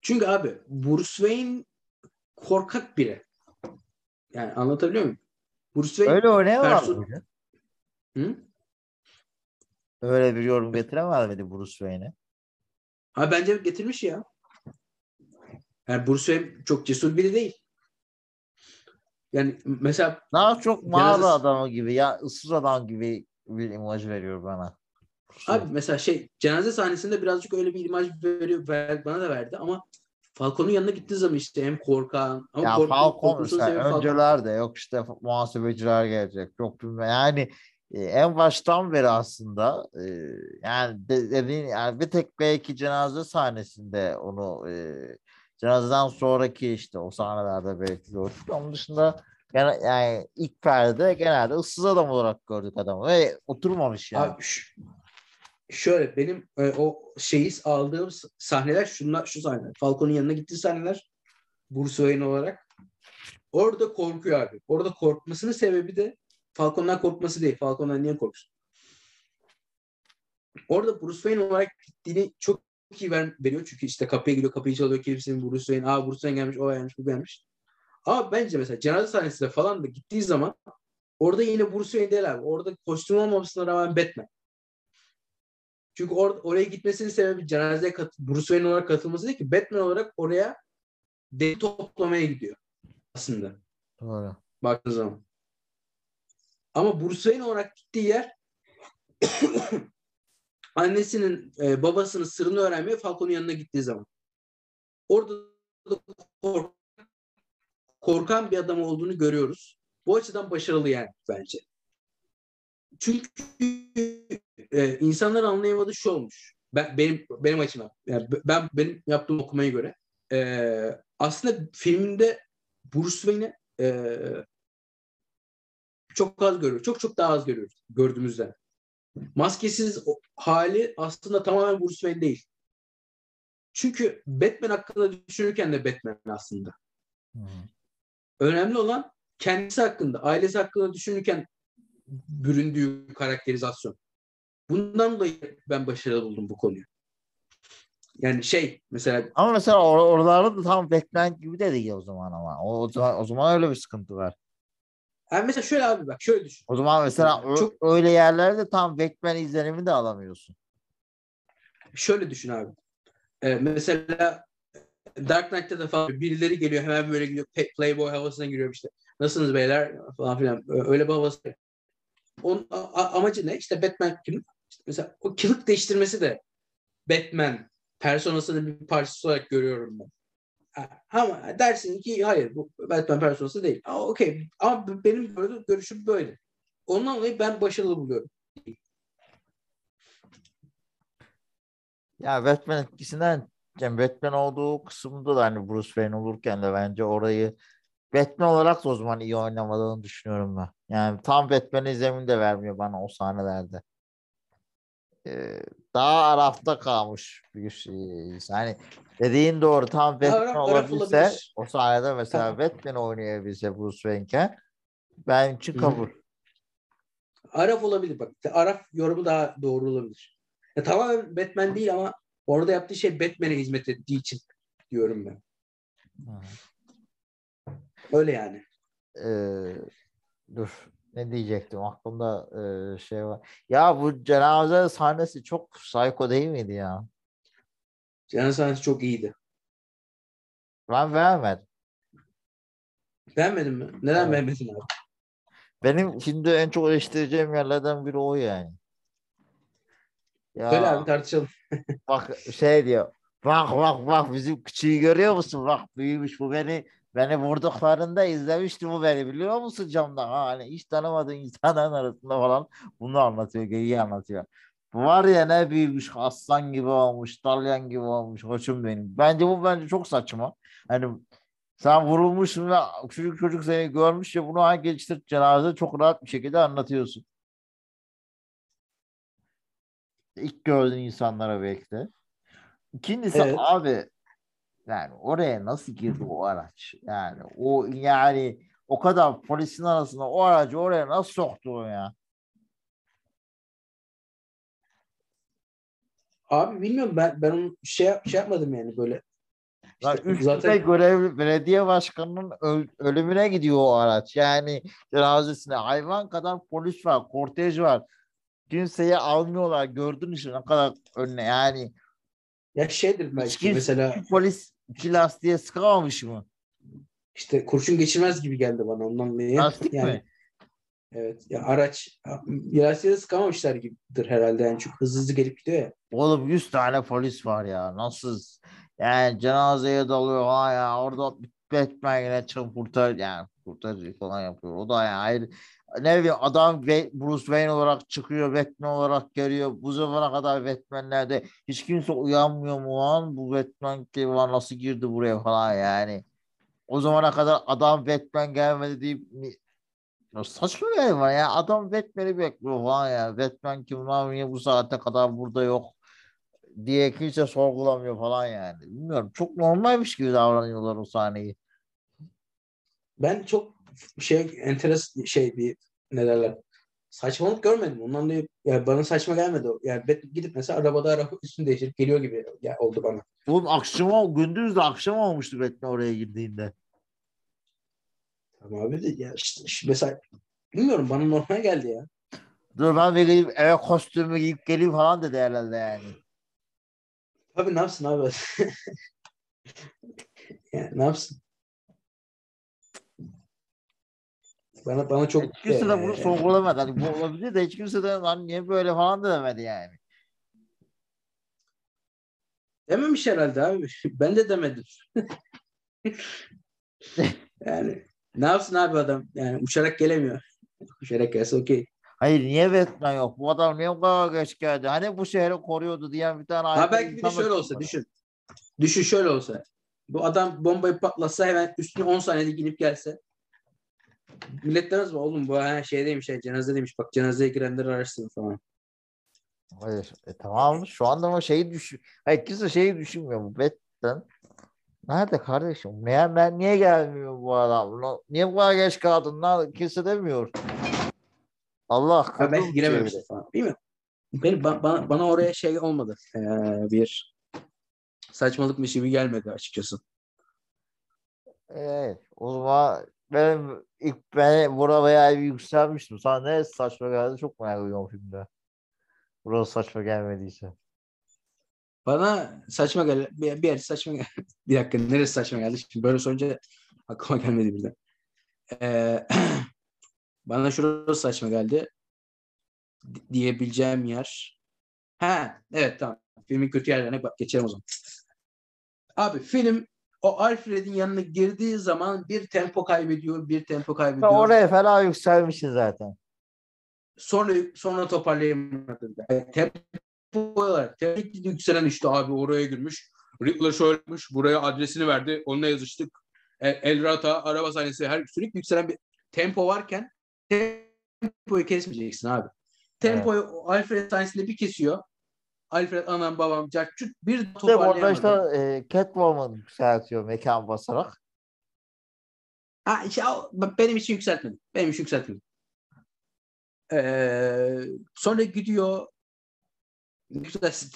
Çünkü abi Bruce Wayne korkak biri. Yani anlatabiliyor muyum? Bruce Wayne Öyle oynayamaz perso- mıydı? Hı? Öyle bir yorum getiremez miydi Bruce Wayne'e? Abi bence getirmiş ya. Yani Bruce Wayne çok cesur biri değil. Yani mesela Daha çok mağara Cenaze- adamı gibi ya ıssız adam gibi bir imaj veriyor bana. Abi mesela şey cenaze sahnesinde birazcık öyle bir imaj veriyor ver- bana da verdi ama Falcon'un yanına gittiği zaman işte hem korkan ama ya korku- Falcon Falcon. önceler de yok işte muhasebeciler gelecek yok bilmem yani e, en baştan beri aslında e, yani de, dediğin yani bir tek belki cenaze sahnesinde onu e, cenazeden sonraki işte o sahnelerde belki gördük onun dışında yani, yani ilk perde genelde ıssız adam olarak gördük adamı ve oturmamış yani. Abi şöyle benim e, o şeyi aldığım sahneler şunlar şu sahneler. Falcon'un yanına gittiği sahneler Bruce Wayne olarak. Orada korkuyor abi. Orada korkmasının sebebi de Falcon'dan korkması değil. Falcon'dan niye korksun? Orada Bruce Wayne olarak gittiğini çok iyi ver, veriyor. Çünkü işte kapıya gidiyor, kapıyı çalıyor. Kimsenin Bruce Wayne. Aa Bruce Wayne gelmiş, o gelmiş, bu gelmiş. Ama bence mesela cenaze sahnesinde falan da gittiği zaman orada yine Bruce Wayne değil abi. Orada kostüm olmamasına rağmen Batman. Çünkü or oraya gitmesinin sebebi cenazeye kat Bruce Wayne olarak katılması değil ki Batman olarak oraya deli toplamaya gidiyor aslında Doğru. baktığın zaman. Ama Bruce Wayne olarak gittiği yer annesinin e, babasının sırrını öğrenmeye Falcon'un yanına gittiği zaman. Orada da kork- korkan bir adam olduğunu görüyoruz. Bu açıdan başarılı yani bence. Çünkü e, insanlar anlayamadığı şu olmuş. Ben benim benim açımdan. Yani ben benim yaptığım okumaya göre e, aslında filminde Bruce Wayne'i e, çok az görüyoruz. Çok çok daha az görüyoruz gördüğümüzden. Maskesiz hali aslında tamamen Bruce Wayne değil. Çünkü Batman hakkında düşünürken de Batman aslında. Hı. Önemli olan kendisi hakkında, ailesi hakkında düşünürken büründüğü karakterizasyon. Bundan dolayı ben başarılı buldum bu konuyu. Yani şey mesela Ama mesela or- oralarda da tam Batman gibi de değil o zaman ama. O, o zaman, o zaman öyle bir sıkıntı var. yani mesela şöyle abi bak şöyle düşün. O zaman mesela Çok- öyle yerlerde tam Batman izlenimi de alamıyorsun. Şöyle düşün abi. Ee, mesela Dark Knight'ta da falan birileri geliyor hemen böyle gidiyor Playboy havasına giriyor işte. Nasılsınız beyler falan filan. Öyle bir havası. Onun amacı ne? İşte Batman kim? İşte mesela o kılık değiştirmesi de Batman personasının bir parçası olarak görüyorum ben. Ama dersin ki hayır bu Batman personası değil. Aa, Okey. Ama benim böyle görüşüm böyle. Ondan dolayı ben başarılı buluyorum. Ya Batman etkisinden yani Batman olduğu kısımda da hani Bruce Wayne olurken de bence orayı Batman olarak da o zaman iyi oynamadığını düşünüyorum ben. Yani tam Batman izlenimi de vermiyor bana o sahnelerde. Ee, daha arafta kalmış bir şey. Yani dediğin doğru tam Batman olabilse olabilir. o sahnede mesela Tamam. Batman oynayabilse Bruce Wayne'ken ben için kabul. Araf olabilir bak. Araf yorumu daha doğru olabilir. Ya, tamamen Batman değil ama orada yaptığı şey Batman'e hizmet ettiği için diyorum ben. Hı. Öyle yani. Ee, dur ne diyecektim aklımda e, şey var. Ya bu cenaze sahnesi çok psycho değil miydi ya? Cenaze sahnesi çok iyiydi. Ben beğenmedim. Beğenmedin mi? Neden Evet. beğenmedin abi? Benim şimdi en çok eleştireceğim yerlerden biri o yani. Ya Söyle abi tartışalım. bak şey diyor. Bak bak bak bizim küçüğü görüyor musun? Bak büyümüş bu beni beni vurduklarında izlemişti bu beni biliyor musun camdan? Ha, hani hiç tanımadığın insanların arasında falan bunu anlatıyor, geyiği anlatıyor. Bu var ya ne büyümüş aslan gibi olmuş, dalyan gibi olmuş koçum benim. Bence bu bence çok saçma. Hani sen vurulmuşsun ve çocuk çocuk seni görmüş ya bunu hangi geçtir cenaze çok rahat bir şekilde anlatıyorsun. İlk gördüğün insanlara belki de. İkincisi Evet. abi yani oraya nasıl girdi o araç? Yani o yani o kadar polisin arasında o aracı oraya nasıl soktu ya? Abi bilmiyorum ben ben onu şey yap- şey yapmadım yani böyle. İşte üst zaten- görevli belediye başkanının öl- ölümüne gidiyor o araç. Yani cenazesine hayvan kadar polis var, kortej var. Kimseyi almıyorlar. Gördün işte ne kadar önüne yani. Ya şeydir Hiç belki kimse- mesela polis iki lastiğe sıkamamış mı? işte kurşun geçirmez gibi geldi bana ondan dolayı. Lastik yani, mi? Evet. Ya araç Yasin'e sıkamamışlar gibidir herhalde yani çok hızlı hızlı gelip gidiyor ya. Oğlum 100 tane polis var ya. Nasıl? Yani cenazeye dalıyor ha ya. Orada Batman yine çıkıp kurtar yani kurtarıcı falan yapıyor. O da yani ayrı. Ne bileyim adam Bruce Wayne olarak çıkıyor. Batman olarak geliyor. Bu zamana kadar Batman'lerde hiç kimse uyanmıyor mu lan? Bu Batman ulan nasıl girdi buraya falan yani. O zamana kadar adam Batman gelmedi deyip saçma bir hayvan ya. Adam Batman'i bekliyor falan ya. Batman kim lan niye bu saate kadar burada yok diye kimse sorgulamıyor falan yani. Bilmiyorum. Çok normalmiş gibi davranıyorlar o sahneyi. Ben çok şey enteres şey bir ne derler saçmalık görmedim. Ondan dolayı yani bana saçma gelmedi o. Yani gidip mesela arabada araba üstünü değiştirip geliyor gibi ya, oldu bana. Oğlum akşama gündüz de akşam olmuştu Batman oraya girdiğinde. Tamam abi de ya işte, işte mesela bilmiyorum bana normal geldi ya. Dur ben bir gidip eve kostümü giyip geleyim falan dedi herhalde yani. Abi ne yapsın abi? yani ne yapsın? Bana bana çok Hiç kimse de bunu eee, sorgulamadı. Hani bu olabilir de hiç kimse de lan niye böyle falan da demedi yani. dememiş herhalde abi. Ben de demedim. yani ne yapsın abi adam? Yani uçarak gelemiyor. Uçarak gelse okey. Hayır niye Batman yok? Bu adam niye bu kadar geç geldi? Hani bu şehri koruyordu diyen bir tane Ha belki bir de şöyle olsa düşün. Düşün şöyle olsa. Bu adam bombayı patlatsa hemen üstüne 10 saniyede gidip gelse. Millet demez mi oğlum bu ha, şeydeymiş ya cenazedeymiş bak cenazeye girenleri araştırın falan. Hayır. E, tamam şu anda ama şeyi düşün. Hayır kimse şeyi düşünmüyor bu Batman. Nerede kardeşim? Niye, ben, niye gelmiyor bu adam? Niye bu kadar geç kaldın lan? Kimse demiyor. Allah kadın belki girememiştir çeviri. falan. Bilmiyorum. Benim, ba- bana, bana oraya şey olmadı. Ee, bir saçmalıkmış gibi gelmedi açıkçası. Evet. O zaman benim ilk ben buraya bir yükselmiştim. Sana ne saçma geldi çok merak ediyorum filmde. Burası saçma gelmediyse. Bana saçma geldi. Bir, bir yer saçma geldi. bir dakika neresi saçma geldi? Şimdi böyle sorunca aklıma gelmedi birden. Ee, bana şurası saçma geldi. di- diyebileceğim yer. Ha evet tamam. Filmin kötü yerlerine geçelim o zaman. Abi film o Alfred'in yanına girdiği zaman bir tempo kaybediyor, bir tempo kaybediyor. oraya fena yükselmişsin zaten. Sonra sonra toparlayamadı. Yani tempo olarak teknik yükselen işte abi oraya girmiş. Riddler şöyle yapmış. Buraya adresini verdi. Onunla yazıştık. E, El Rata, araba sahnesi her sürekli yükselen bir tempo varken tempoyu kesmeyeceksin abi. Tempoyu Alfred sahnesinde bir kesiyor. Alfred anam babam cakçut bir İşte orada işte e, Catwoman yükseltiyor mekan basarak. Ha, işte, benim için yükseltmedi. Benim için yükseltmedi. Ee, sonra gidiyor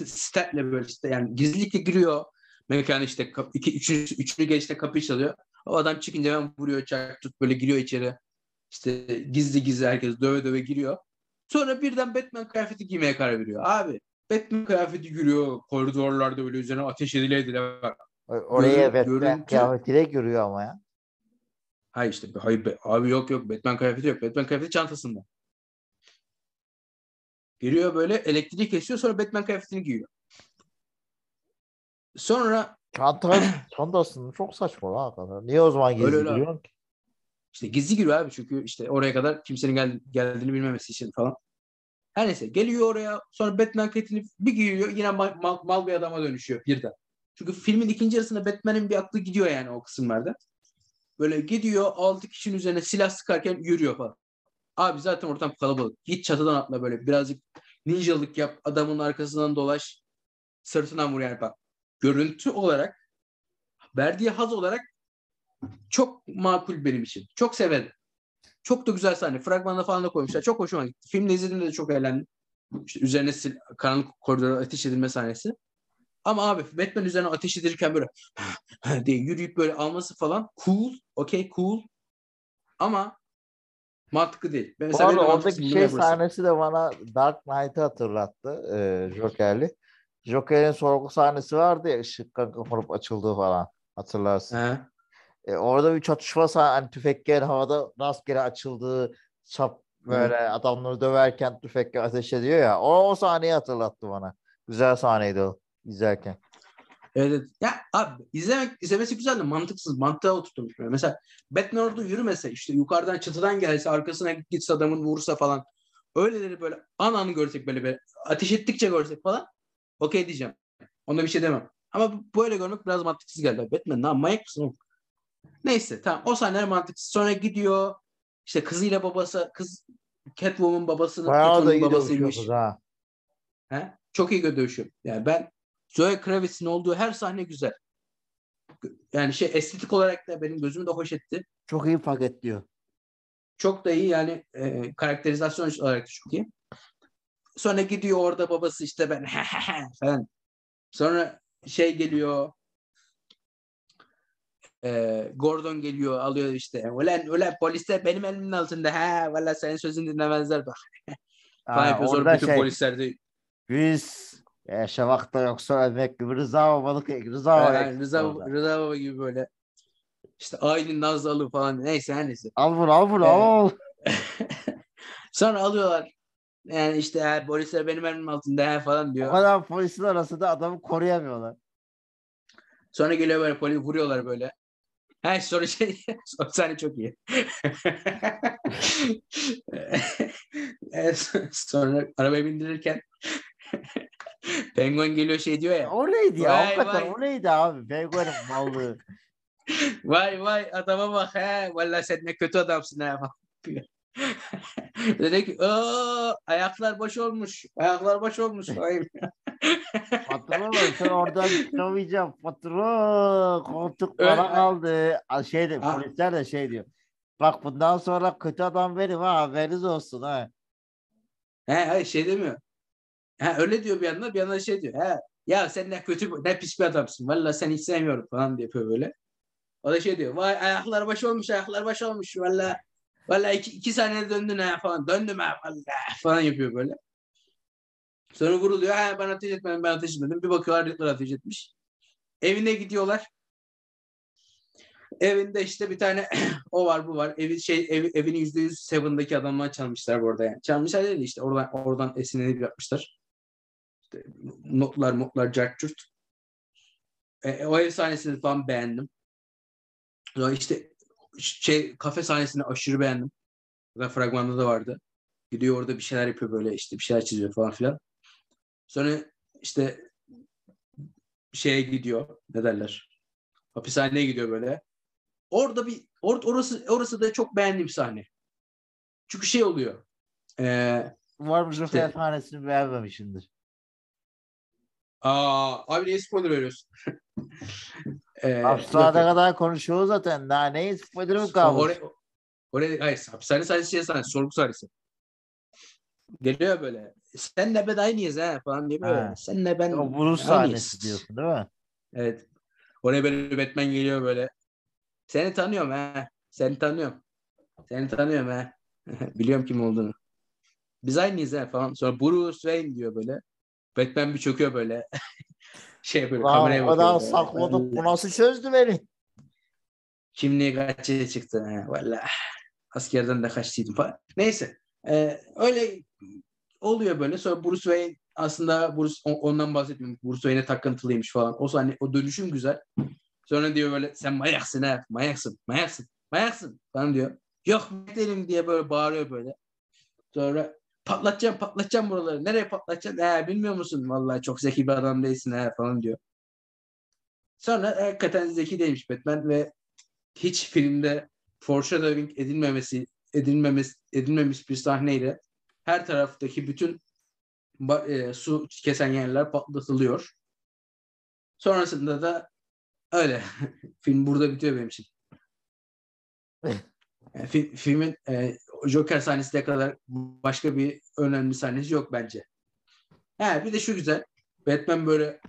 statle böyle işte yani gizlilikle giriyor mekan işte iki, üçüncü, üçüncü gelişte kapıyı çalıyor. O adam çıkınca hemen vuruyor çak tut böyle giriyor içeri. İşte gizli gizli herkes döve döve giriyor. Sonra birden Batman kıyafeti giymeye karar veriyor. Abi Batman kıyafeti giriyor koridorlarda böyle üzerine ateş edile edile bak. Oraya Batman görüntü- kıyafetiyle giriyor ama ya. Hayır işte hayır be- abi yok yok Batman kıyafeti yok. Batman kıyafeti çantasında. Giriyor böyle elektriği kesiyor sonra Batman kıyafetini giyiyor. Sonra Çanta, çantasını çok saçma lan hakikaten. Niye o zaman gizli öyle giriyorsun ki? işte gizli giriyor abi çünkü işte oraya kadar kimsenin gel- geldiğini bilmemesi için falan. Her neyse geliyor oraya sonra Batman kıyafetini bir giyiyor yine mal, mal, mal bir adama dönüşüyor birden. Çünkü filmin ikinci yarısında Batman'in bir aklı gidiyor yani o kısımlarda. Böyle gidiyor altı kişinin üzerine silah sıkarken yürüyor falan. Abi zaten ortam kalabalık. Git çatıdan atla böyle birazcık ninjalık yap. Adamın arkasından dolaş. Sırtından vur yani bak. Görüntü olarak verdiği haz olarak çok makul benim için. Çok severim. Çok da güzel sahne. Fragmanda falan da koymuşlar. Çok hoşuma gitti. Filmde izlediğimde de çok eğlendim. İşte üzerine sil, karanlık koridora ateş edilme sahnesi. Ama abi Batman üzerine ateş edilirken böyle diye yürüyüp böyle alması falan cool. Okay cool. Ama mantıklı değil. Mesela de oradaki şey burası. sahnesi de bana Dark Knight'ı hatırlattı. E, Joker'li. Joker'in sorgu sahnesi vardı ya ışıktan kapanıp açıldığı falan. Hatırlarsın. He. E, orada bir çatışma sahne hani tüfeklerin havada rastgele açıldığı çap böyle adamları döverken tüfekle ateş ediyor ya. O, o sahneyi hatırlattı bana. Güzel sahneydi o izlerken. Evet. Ya abi izlemek izlemesi güzel de mantıksız. Mantığa oturtmuş. böyle. Mesela Batman orada yürümese işte yukarıdan çatıdan gelse arkasına gitse adamın vursa falan öyleleri böyle an anı görsek böyle, böyle ateş ettikçe görsek falan okey diyeceğim. Ona bir şey demem. Ama böyle görmek biraz mantıksız geldi. Batman ne manyak mısın oğlum? Neyse tamam o sahneler mantıksız. Sonra gidiyor işte kızıyla babası kız Catwoman babasının Bayağı da Catwoman'ın iyi babasıymış. ha. He? Çok iyi dövüşüyor. Yani ben Zoe Kravitz'in olduğu her sahne güzel. Yani şey estetik olarak da benim gözümü de hoş etti. Çok iyi paketliyor. Çok da iyi yani e, karakterizasyon olarak da çok iyi. Sonra gidiyor orada babası işte ben falan. Sonra şey geliyor e, Gordon geliyor alıyor işte. Ulan ulan polisler benim elimin altında. Ha valla senin sözünü dinlemezler bak. Sonra orada bütün şey, polisler de biz yaşamakta yoksa ölmek gibi Rıza babalık Rıza baba Yani Rıza, orada. Rıza Baba gibi böyle işte Aylin Nazlı falan neyse her neyse. Al bunu al bunu Ee, al. Sonra alıyorlar. Yani işte "Ha, polisler benim elimin altında ha," falan O diyor. kadar polisin arasında adamı koruyamıyorlar. Sonra geliyor böyle poli vuruyorlar böyle. Ha sonra şey o sahne çok iyi. Evet, sonra arabaya bindirirken Penguin geliyor şey diyor ya. O neydi ya? Vay, Hakikaten vay. o neydi abi? Penguin'in mallığı. Vay vay adama bak he. Vallahi sen ne kötü adamsın ha. Diyor. Dedi ki "Aa, ayaklar boş olmuş. Ayaklar boş olmuş. Patron sen oradan çıkamayacağım. Patron koltuk bana Öyle- kaldı. Şey de, Ha. polisler de şey diyor. Bak bundan sonra kötü adam benim ha haberiniz olsun ha. He, hayır şey demiyor. He, öyle diyor bir yandan bir yandan şey diyor. He, ya sen ne kötü ne pis bir adamsın. Vallahi seni hiç sevmiyorum falan diye yapıyor böyle. O da şey diyor. Vay ayaklar baş olmuş ayaklar baş olmuş. Vallahi vallahi iki, iki saniyede döndün ha falan. Döndüm ha vallahi falan yapıyor böyle. Sonra vuruluyor. Ha, ben ateş etmedim ben ateş etmedim. Bir bakıyorlar Riddler ateş etmiş. Evine gidiyorlar. Evinde işte bir tane o var bu var. Evi şey ev, evini yüzde yüz Seven'daki adamlar çalmışlar bu arada yani. Çalmışlar değil de işte oradan oradan esinlenip yapmışlar. İşte notlar notlar cartçurt. E, o ev sahnesini falan beğendim. Sonra işte şey kafe sahnesini aşırı beğendim. Zaten fragmanda da vardı. Gidiyor orada bir şeyler yapıyor böyle işte bir şeyler çiziyor falan filan. Sonra işte şeye gidiyor. Ne derler? Hapishaneye gidiyor böyle. Orada bir or, orası orası da çok beğendiğim sahne. Çünkü şey oluyor. Ee, Umarım İşte- Joker sahnesini beğenmemişsindir. aa, abi niye spoiler veriyorsun? ee, Hapishanede kadar konuşuyor zaten. Daha neyin spoiler'ı mı kalmış? Oraya, oraya, hayır, hapishane sahnesi şey sahnesi, sorgu sahnesi. Geliyor böyle. Senle ben aynıyız ha falan diye böyle. Ha. Senle ben O aynıyız. sahnesi diyorsun değil mi? Evet. Oraya böyle Batman geliyor böyle. Seni tanıyorum ha. Seni tanıyorum. Seni tanıyorum ha. Biliyorum kim olduğunu. Biz aynıyız ha falan. Sonra Bruce Wayne diyor böyle. Batman bir çöküyor böyle. şey böyle Lan kameraya bakıyor. böyle. sakladık. Bu nasıl çözdü beni? Kimliği kaçıya çıktı. He, valla. Askerden de kaçtıydım falan. Neyse. Ee, öyle oluyor böyle. Sonra Bruce Wayne aslında Bruce ondan bahsetmiyorum. Bruce Wayne'e takıntılıymış falan. O sahne o dönüşüm güzel. Sonra diyor böyle sen manyaksın ha. Manyaksın. Manyaksın. Manyaksın falan diyor. Yok değilim diye böyle bağırıyor böyle. Sonra patlatacağım patlatacağım buraları. Nereye patlatacaksın? He, bilmiyor musun? Vallahi çok zeki bir adam değilsin ha falan diyor. Sonra hakikaten zeki değilmiş Batman ve hiç filmde foreshadowing edilmemesi edilmemesi edilmemiş bir sahneyle her taraftaki bütün e, su kesen yerler patlatılıyor. Sonrasında da öyle. Film burada bitiyor benim için. Yani fi- filmin e, Joker sahnesine kadar başka bir önemli sahnesi yok bence. He, bir de şu güzel. Batman böyle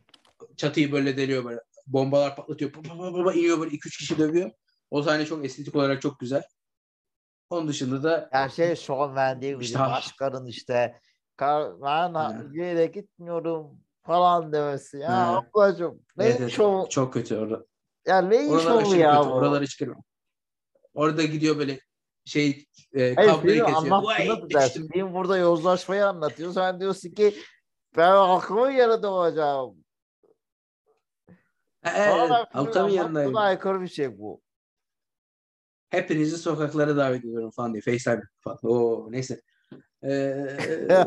çatıyı böyle deliyor böyle. Bombalar patlatıyor. Pa, pa, pa, pa, iniyor böyle 2-3 kişi dövüyor. O sahne çok estetik olarak çok güzel. Onun dışında da Her şey Sean verdiği gibi İşte başkanın işte "Kar- ben bir yere gitmiyorum falan demesi. Ya Ha. ablacığım ne evet, evet, çok kötü orada. Ya ne iş Oralar o aşırı ya bu? Oraları çıkarmam. Orada gidiyor böyle şey e, Hayır filmi kesiyor. Vay, dersin. Film burada yozlaşmayı anlatıyor. Sen diyorsun ki ben aklımın yanında olacağım. Evet, Altam'ın yanındayım. aykırı bir şey bu. Hepinizi sokaklara davet ediyorum falan diye. FaceTime falan. Oo, neyse. Ee,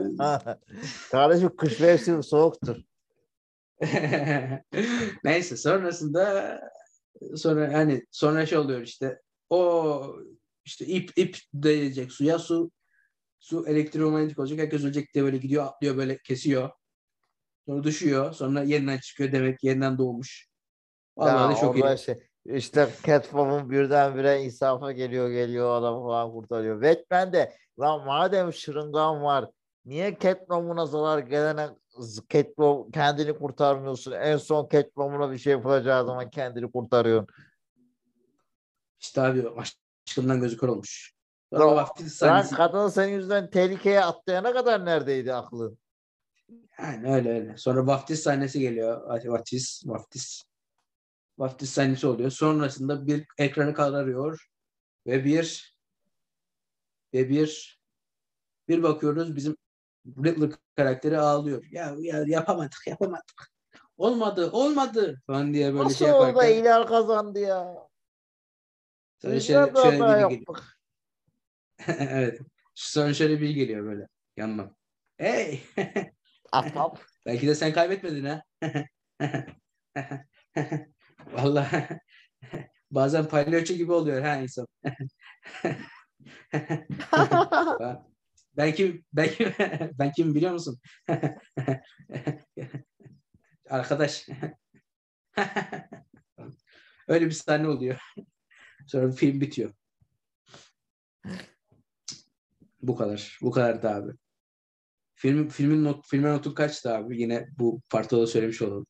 Kardeşim kış mevsimi soğuktur. Neyse sonrasında sonra hani sonra şey oluyor işte o işte ip ip değecek suya su su elektromanyetik olacak herkes ölecek diye böyle gidiyor atlıyor böyle kesiyor sonra düşüyor sonra yeniden çıkıyor demek yeniden doğmuş vallahi ya çok iyi şey, işte Catwoman birdenbire insafa geliyor geliyor adamı falan kurtarıyor. Batman de lan madem şırıngan var niye Catwoman'a zarar gelene Catwoman kendini kurtarmıyorsun? En son Catwoman'a bir şey yapacağı zaman kendini kurtarıyorsun. işte abi aşkından gözü kör olmuş Lan sahnesi kadın senin yüzünden tehlikeye atlayana kadar neredeydi aklın? yani öyle öyle sonra vaftiz sahnesi geliyor vaftiz vaftiz vaftiz sahnesi oluyor sonrasında bir ekranı kararıyor ve bir ve bir bir bakıyoruz bizim Riddler karakteri ağlıyor. Ya, ya yapamadık yapamadık. Olmadı olmadı falan diye böyle Nasıl şey oldu yaparken iyiler kazandı ya? Sonra Biz şöyle, şöyle biri geliyor. evet. Sonra şöyle biri geliyor böyle yanına. Hey! Ahbap. Belki de sen kaybetmedin ha. Vallahi bazen palyaço gibi oluyor ha insan. Ben kim ben kim ben kim biliyor musun? Arkadaş. Öyle bir sahne oluyor. Sonra film bitiyor. Bu kadar. Bu kadar da abi. Film filmin not filmin notu kaçtı abi? Yine bu partta da söylemiş olalım.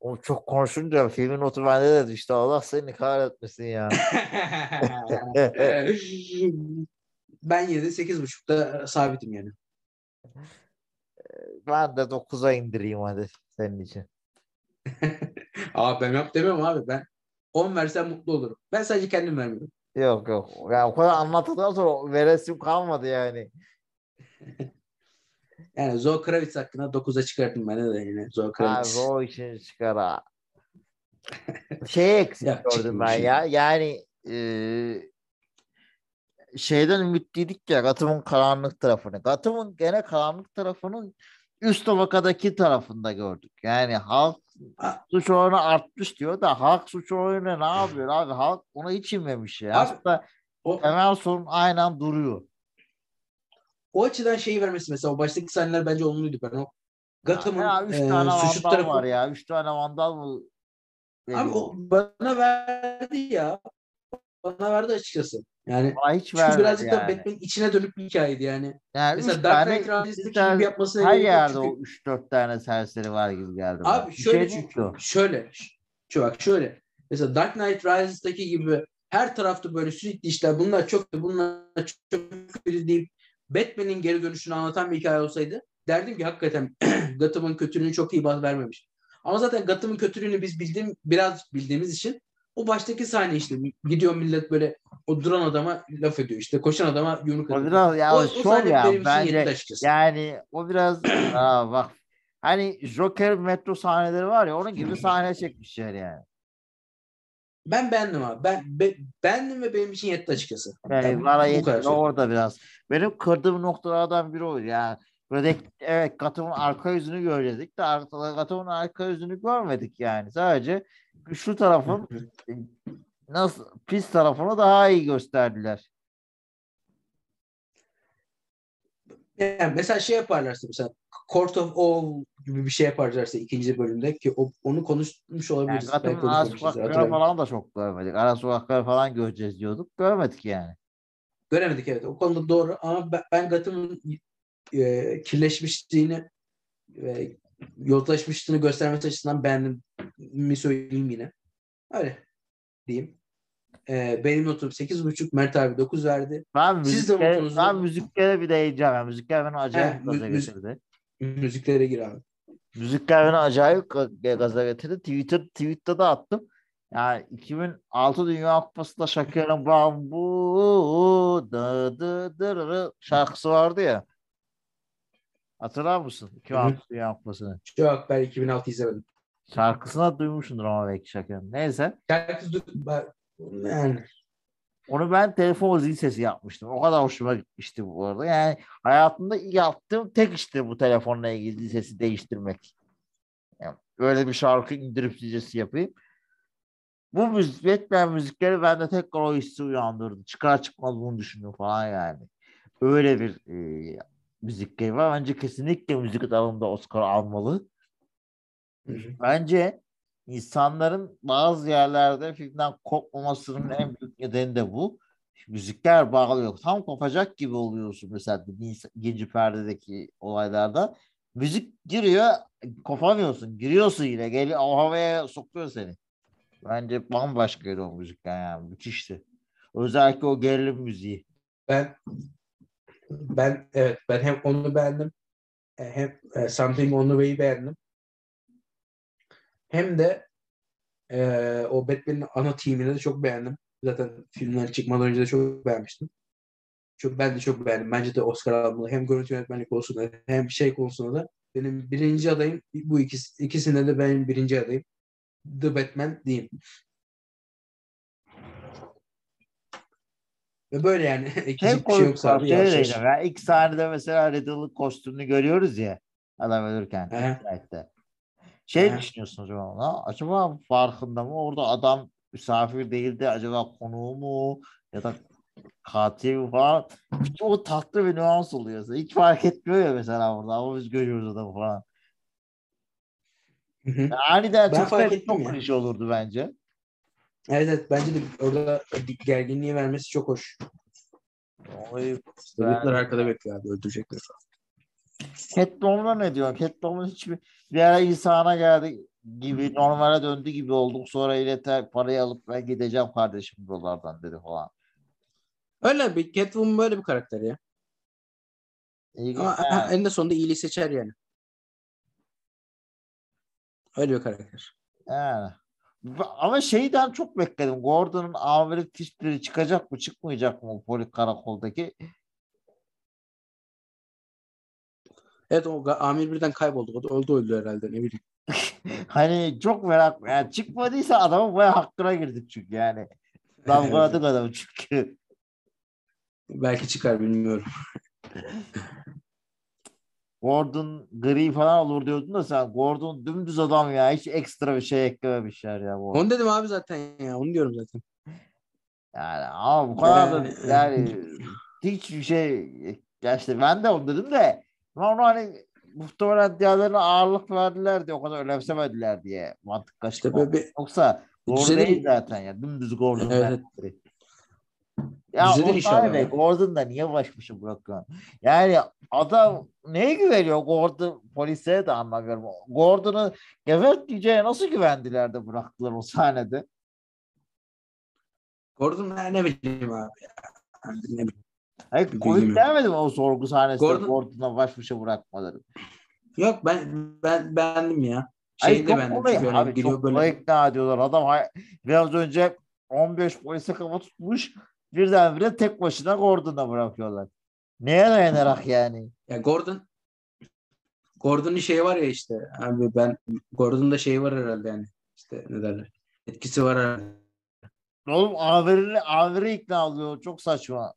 O çok konuşunca filmin notu bende de düştü. Allah seni kahretmesin ya. ben yine de 8.5'ta sabitim yani. Ben de 9'a indireyim hadi senin için. Abi ben yap demiyorum abi. Ben 10 versem mutlu olurum. Ben sadece kendim vermiyorum. Yok yok. Ya o kadar anlattıktan sonra veresim kalmadı yani. Yani Zoe Kravitz hakkında 9'a çıkardım ben de yine. Zoe Ha, Kravitz. o için çıkar ha. Şey eksik Ya, gördüm ben ya. ya. Yani eee, şeyden ümitliydik ya Gotham'ın karanlık tarafını. Gotham'ın gene karanlık tarafının üst tabakadaki tarafında gördük. Yani halk suç oranı artmış diyor da halk suç oranı ne yapıyor abi? Halk ona hiç inmemiş ya. Abi, Aslında O, temel sorun aynen duruyor. o açıdan şeyi vermesi mesela o baştaki sahneler bence olumluydu. Ben o Gotham'ın ya üç e, tane suçlu vandal tarafı. var ya. Üç tane vandal mı? Abi o bana verdi ya. Bana verdi açıkçası. Yani Bana hiç çünkü birazcık da yani. Batman'in içine dönük bir hikayeydi yani. Yani Mesela Dark Knight Rises'daki ister- gibi yapmasına her yerde çünkü- o 3-4 tane serseri var gibi geldi. bana. Abi Bir şöyle şey çünkü şöyle şu bak şöyle mesela Dark Knight Rises'taki gibi her tarafta böyle sürekli işler bunlar çok bunlar çok kötü deyip Batman'in geri dönüşünü anlatan bir hikaye olsaydı derdim ki hakikaten Gotham'ın kötülüğünü çok iyi vermemiş. Ama zaten Gotham'ın kötülüğünü biz bildiğim biraz bildiğimiz için o baştaki sahne işte gidiyor millet böyle o duran adama laf ediyor işte koşan adama yumruk O atıyor. biraz ya O- o şov sahne ya benim için bence yetti açıkçası. yani o biraz aa, bak hani Joker metro sahneleri var ya onun gibi sahne çekmişler yani. Ben beğendim abi. Ben be, beğendim ve benim için yetti açıkçası. Yani Yani bana söyleyeyim. orada biraz. Benim kırdığım noktalardan biri o yani. Böyle evet Gotham'ın arka yüzünü görecektik de Gotham'ın arka yüzünü görmedik yani. Sadece şu tarafın nasıl pis tarafını daha iyi gösterdiler. Yani mesela şey yaparlarsa mesela Court of All gibi bir şey yaparlarsa ikinci bölümde ki o, onu konuşmuş Yani olabiliriz. Gotham'ın onu ara sokakları falan da çok görmedik. Ara sokakları falan göreceğiz diyorduk. Görmedik yani. Göremedik evet. O konuda doğru ama ben, ben Gotham'ın e, kirleşmişliğini ve yozlaşmışlığını göstermesi açısından beğendim mi söyleyeyim yine. Öyle diyeyim. E, benim notum 8.5 Mert abi 9 verdi. Ben Siz de müziklere, notunuzu- ben müziklere bir değineceğim. Yani müzikler beni acayip He, gaza mü- müzik- getirdi. Müziklere gir abi. Müzikler beni acayip ga- gaza getirdi. Twitter, tweette de attım. Yani 2006 Dünya Kupası'nda Shakira'nın Bambu dı dı dırırı şarkısı vardı ya. Hatırlar mısın? 2006 Dünya Kupası'nı. Çok ben 2006 izlemedim. Şarkısını duymuşsundur ama belki Shakira'nın. Neyse. Şarkısı yani Onu ben telefon zil sesi yapmıştım. O kadar hoşuma gitmişti bu arada. Yani hayatımda yaptığım tek işte bu telefonla ilgili zil sesi değiştirmek. Yani öyle bir şarkı indirip zil sesi yapayım. Bu müzik, Batman müzikleri bende tekrar o hissi uyandırdı. Çıkar çıkmaz bunu düşündüm falan yani. Öyle bir e, müzikleri var. Bence kesinlikle müzik dalında Oscar almalı. Hı hı. Bence insanların bazı yerlerde filmden kopmamasının en büyük nedeni de bu. Müzikler bağlıyor. Tam kopacak gibi oluyorsun mesela ikinci perdedeki olaylarda. Müzik giriyor, kopamıyorsun. Giriyorsun yine. Geliyor, o havaya sokuyor seni. Bence bambaşkaydı o müzikler yani. Müthişti. Özellikle o gerilim müziği. ben ben evet ben hem onu beğendim e, hem e, Something on the Way'i beğendim. Hem de e, o Batman'in ana teamini de çok beğendim. Zaten filmler çıkmadan önce de çok beğenmiştim. Çok ben de çok beğendim. Bence de Oscar almalı. Hem görüntü yönetmenlik konusunda hem şey konusunda da benim birinci adayım bu ikisi ikisinde de benim birinci adayım. The Batman diyeyim. Ve böyle yani. Hem bir şey yok değil yavaş. ama ilk sahnede mesela Riddle'ın kostümünü görüyoruz ya adam ölürken. He. Şey He. düşünüyorsunuz acaba ona? Acaba farkında mı? Orada adam misafir değildi. Acaba konuğu mu? Ya da katil mi falan. Hiç o tatlı bir nüans oluyor. Hiç fark etmiyor ya mesela orada. Ama biz görüyoruz adamı falan. Hı hı. Yani aniden Ben çok, fark ettim çok klişe olurdu bence. Evet, evet bence de orada gerginliği vermesi çok hoş. Oy, Çocuklar arkada bekliyor abi öldürecekler falan. Catwoman'a ne diyorsun? Catwoman hiçbir bir ara insana geldi gibi normale döndü gibi olduk. Sonra yine te- parayı alıp ben gideceğim kardeşim buralardan dedi falan. Öyle bir Catwoman böyle bir karakter ya. İlginç. Ama Yani, en de sonunda iyiliği seçer yani. Öyle bir karakter. yani. Ama şeyden çok bekledim. Gordon'un amirik tipleri çıkacak mı çıkmayacak mı o polis karakoldaki? Evet o amir birden kayboldu. O da öldü öldü herhalde ne bileyim. Hani çok merak yani çıkmadıysa adamın baya hakkına girdik çünkü yani. Damgaladık adamı çünkü. Belki çıkar bilmiyorum. Gordon gri falan olur diyordun da sen Gordon dümdüz adam ya. Hiç ekstra bir şey eklememişler ya. Bu. Onu dedim abi zaten ya. Onu diyorum zaten. Yani ama bu kadar da Yani- yani hiçbir şey ya işte ben de onu dedim de onu hani muhtemelen diğerlerine ağırlık verdiler diye o kadar önemsemediler diye mantık İşte böyle bir Yoksa doğru değil zaten ya. Dümdüz Gordon Evet. karakteri. Ya Düzelir inşallah sahnede ya. Gordon da niye baş başa bırakıyorsun? Yani adam neye güveniyor Gordon polise de anlamıyorum. Gordon'u gebertmeyeceğine nasıl güvendiler de bıraktılar o sahnede? Gordon ne, ne bileyim abi ya. Ne bileyim. Hayır, komik gelmedi mi o sorgu sahnesinde Gordon- Gordon'la baş başa bırakmaları? Yok ben ben beğendim ya. Ay Şeyi de çok beğendim. kolay Çünkü abi geliyor çok böyle ikna ediyorlar. Adam biraz önce 15 polise kafa tutmuş birdenbire tek başına Gordon'a bırakıyorlar. Neye dayanarak yani? Ya Gordon Gordon'un şeyi var ya işte abi ben Gordon'da şey var herhalde yani işte ne derler etkisi var herhalde. Oğlum amirini, amiri ikna alıyor. Çok saçma.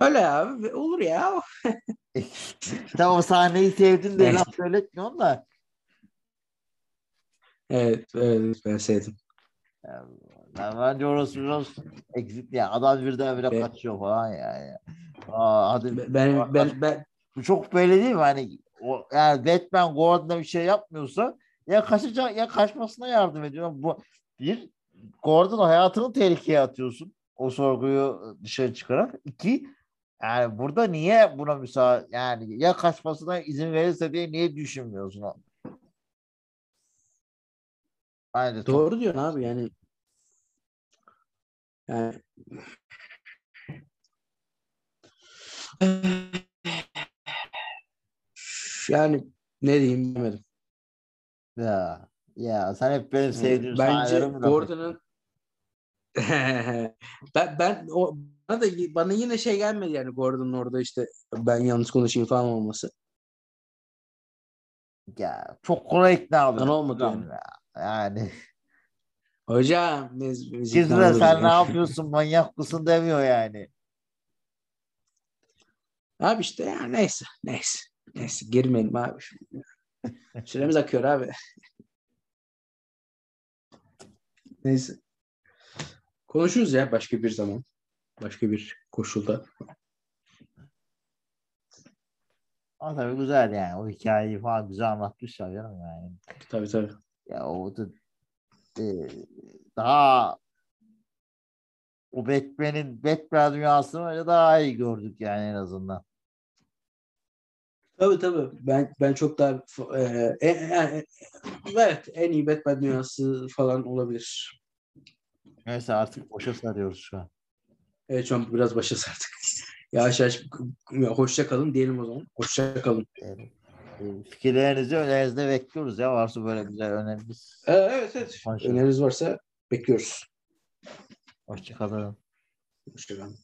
Öyle abi olur ya. Tamam o sahneyi sevdin Evet. laf söyletmiyorsun da. Evet, evet ben sevdim. Ya, bence orası biraz eksik ya. Adam birdenbire Be- kaçıyor falan yani. Aa, hadi Ben ben ben Bu çok belli değil mi? Hani o, yani Batman Gordon'a bir şey yapmıyorsa ya kaçacak ya kaçmasına yardım ediyor. Bu bir Gordon hayatını tehlikeye atıyorsun. O sorguyu dışarı çıkarak. İki yani burada niye buna müsaade yani ya kaçmasına izin verirse diye niye düşünmüyorsun? Çok- doğru diyorsun abi yani. Yani yani ne diyeyim bilemedim. ya, ya sen hep benim sevdiğim Bence Gordon'un ben ben o bana da bana yine şey gelmedi yani Gordon'un orada işte ben yanlış konuşayım falan olması. Ya çok kolay ikna. Bana olmadı yani. Ya. Yani Hocam biz, Gizre ikna sen ne ya. yapıyorsun manyak mısın demiyor yani. Abi işte ya neyse neyse. Neyse girmeyelim abi. Süremiz akıyor abi. neyse. Konuşuruz ya başka bir zaman. Başka bir koşulda. Ama tabii güzel yani. O hikayeyi falan güzel anlatmışlar canım yani. Tabii tabii. Ya o da e, daha o Batman'in Batman dünyasını öyle daha iyi gördük yani en azından. Tabii tabii. Ben ben çok daha e, e, e, evet en iyi Batman dünyası falan olabilir. Neyse artık boşa sarıyoruz şu an. Evet şu an biraz başa sardık. Yavaş yavaş ya, hoşça kalın diyelim o zaman. Hoşça kalın. Yani, fikirlerinizi önerinizde bekliyoruz ya. Varsa böyle güzel öneriniz. Ee, evet evet. Konuşuruz. Öneriniz varsa bekliyoruz. Hoşçakalın. Hoşça kalın.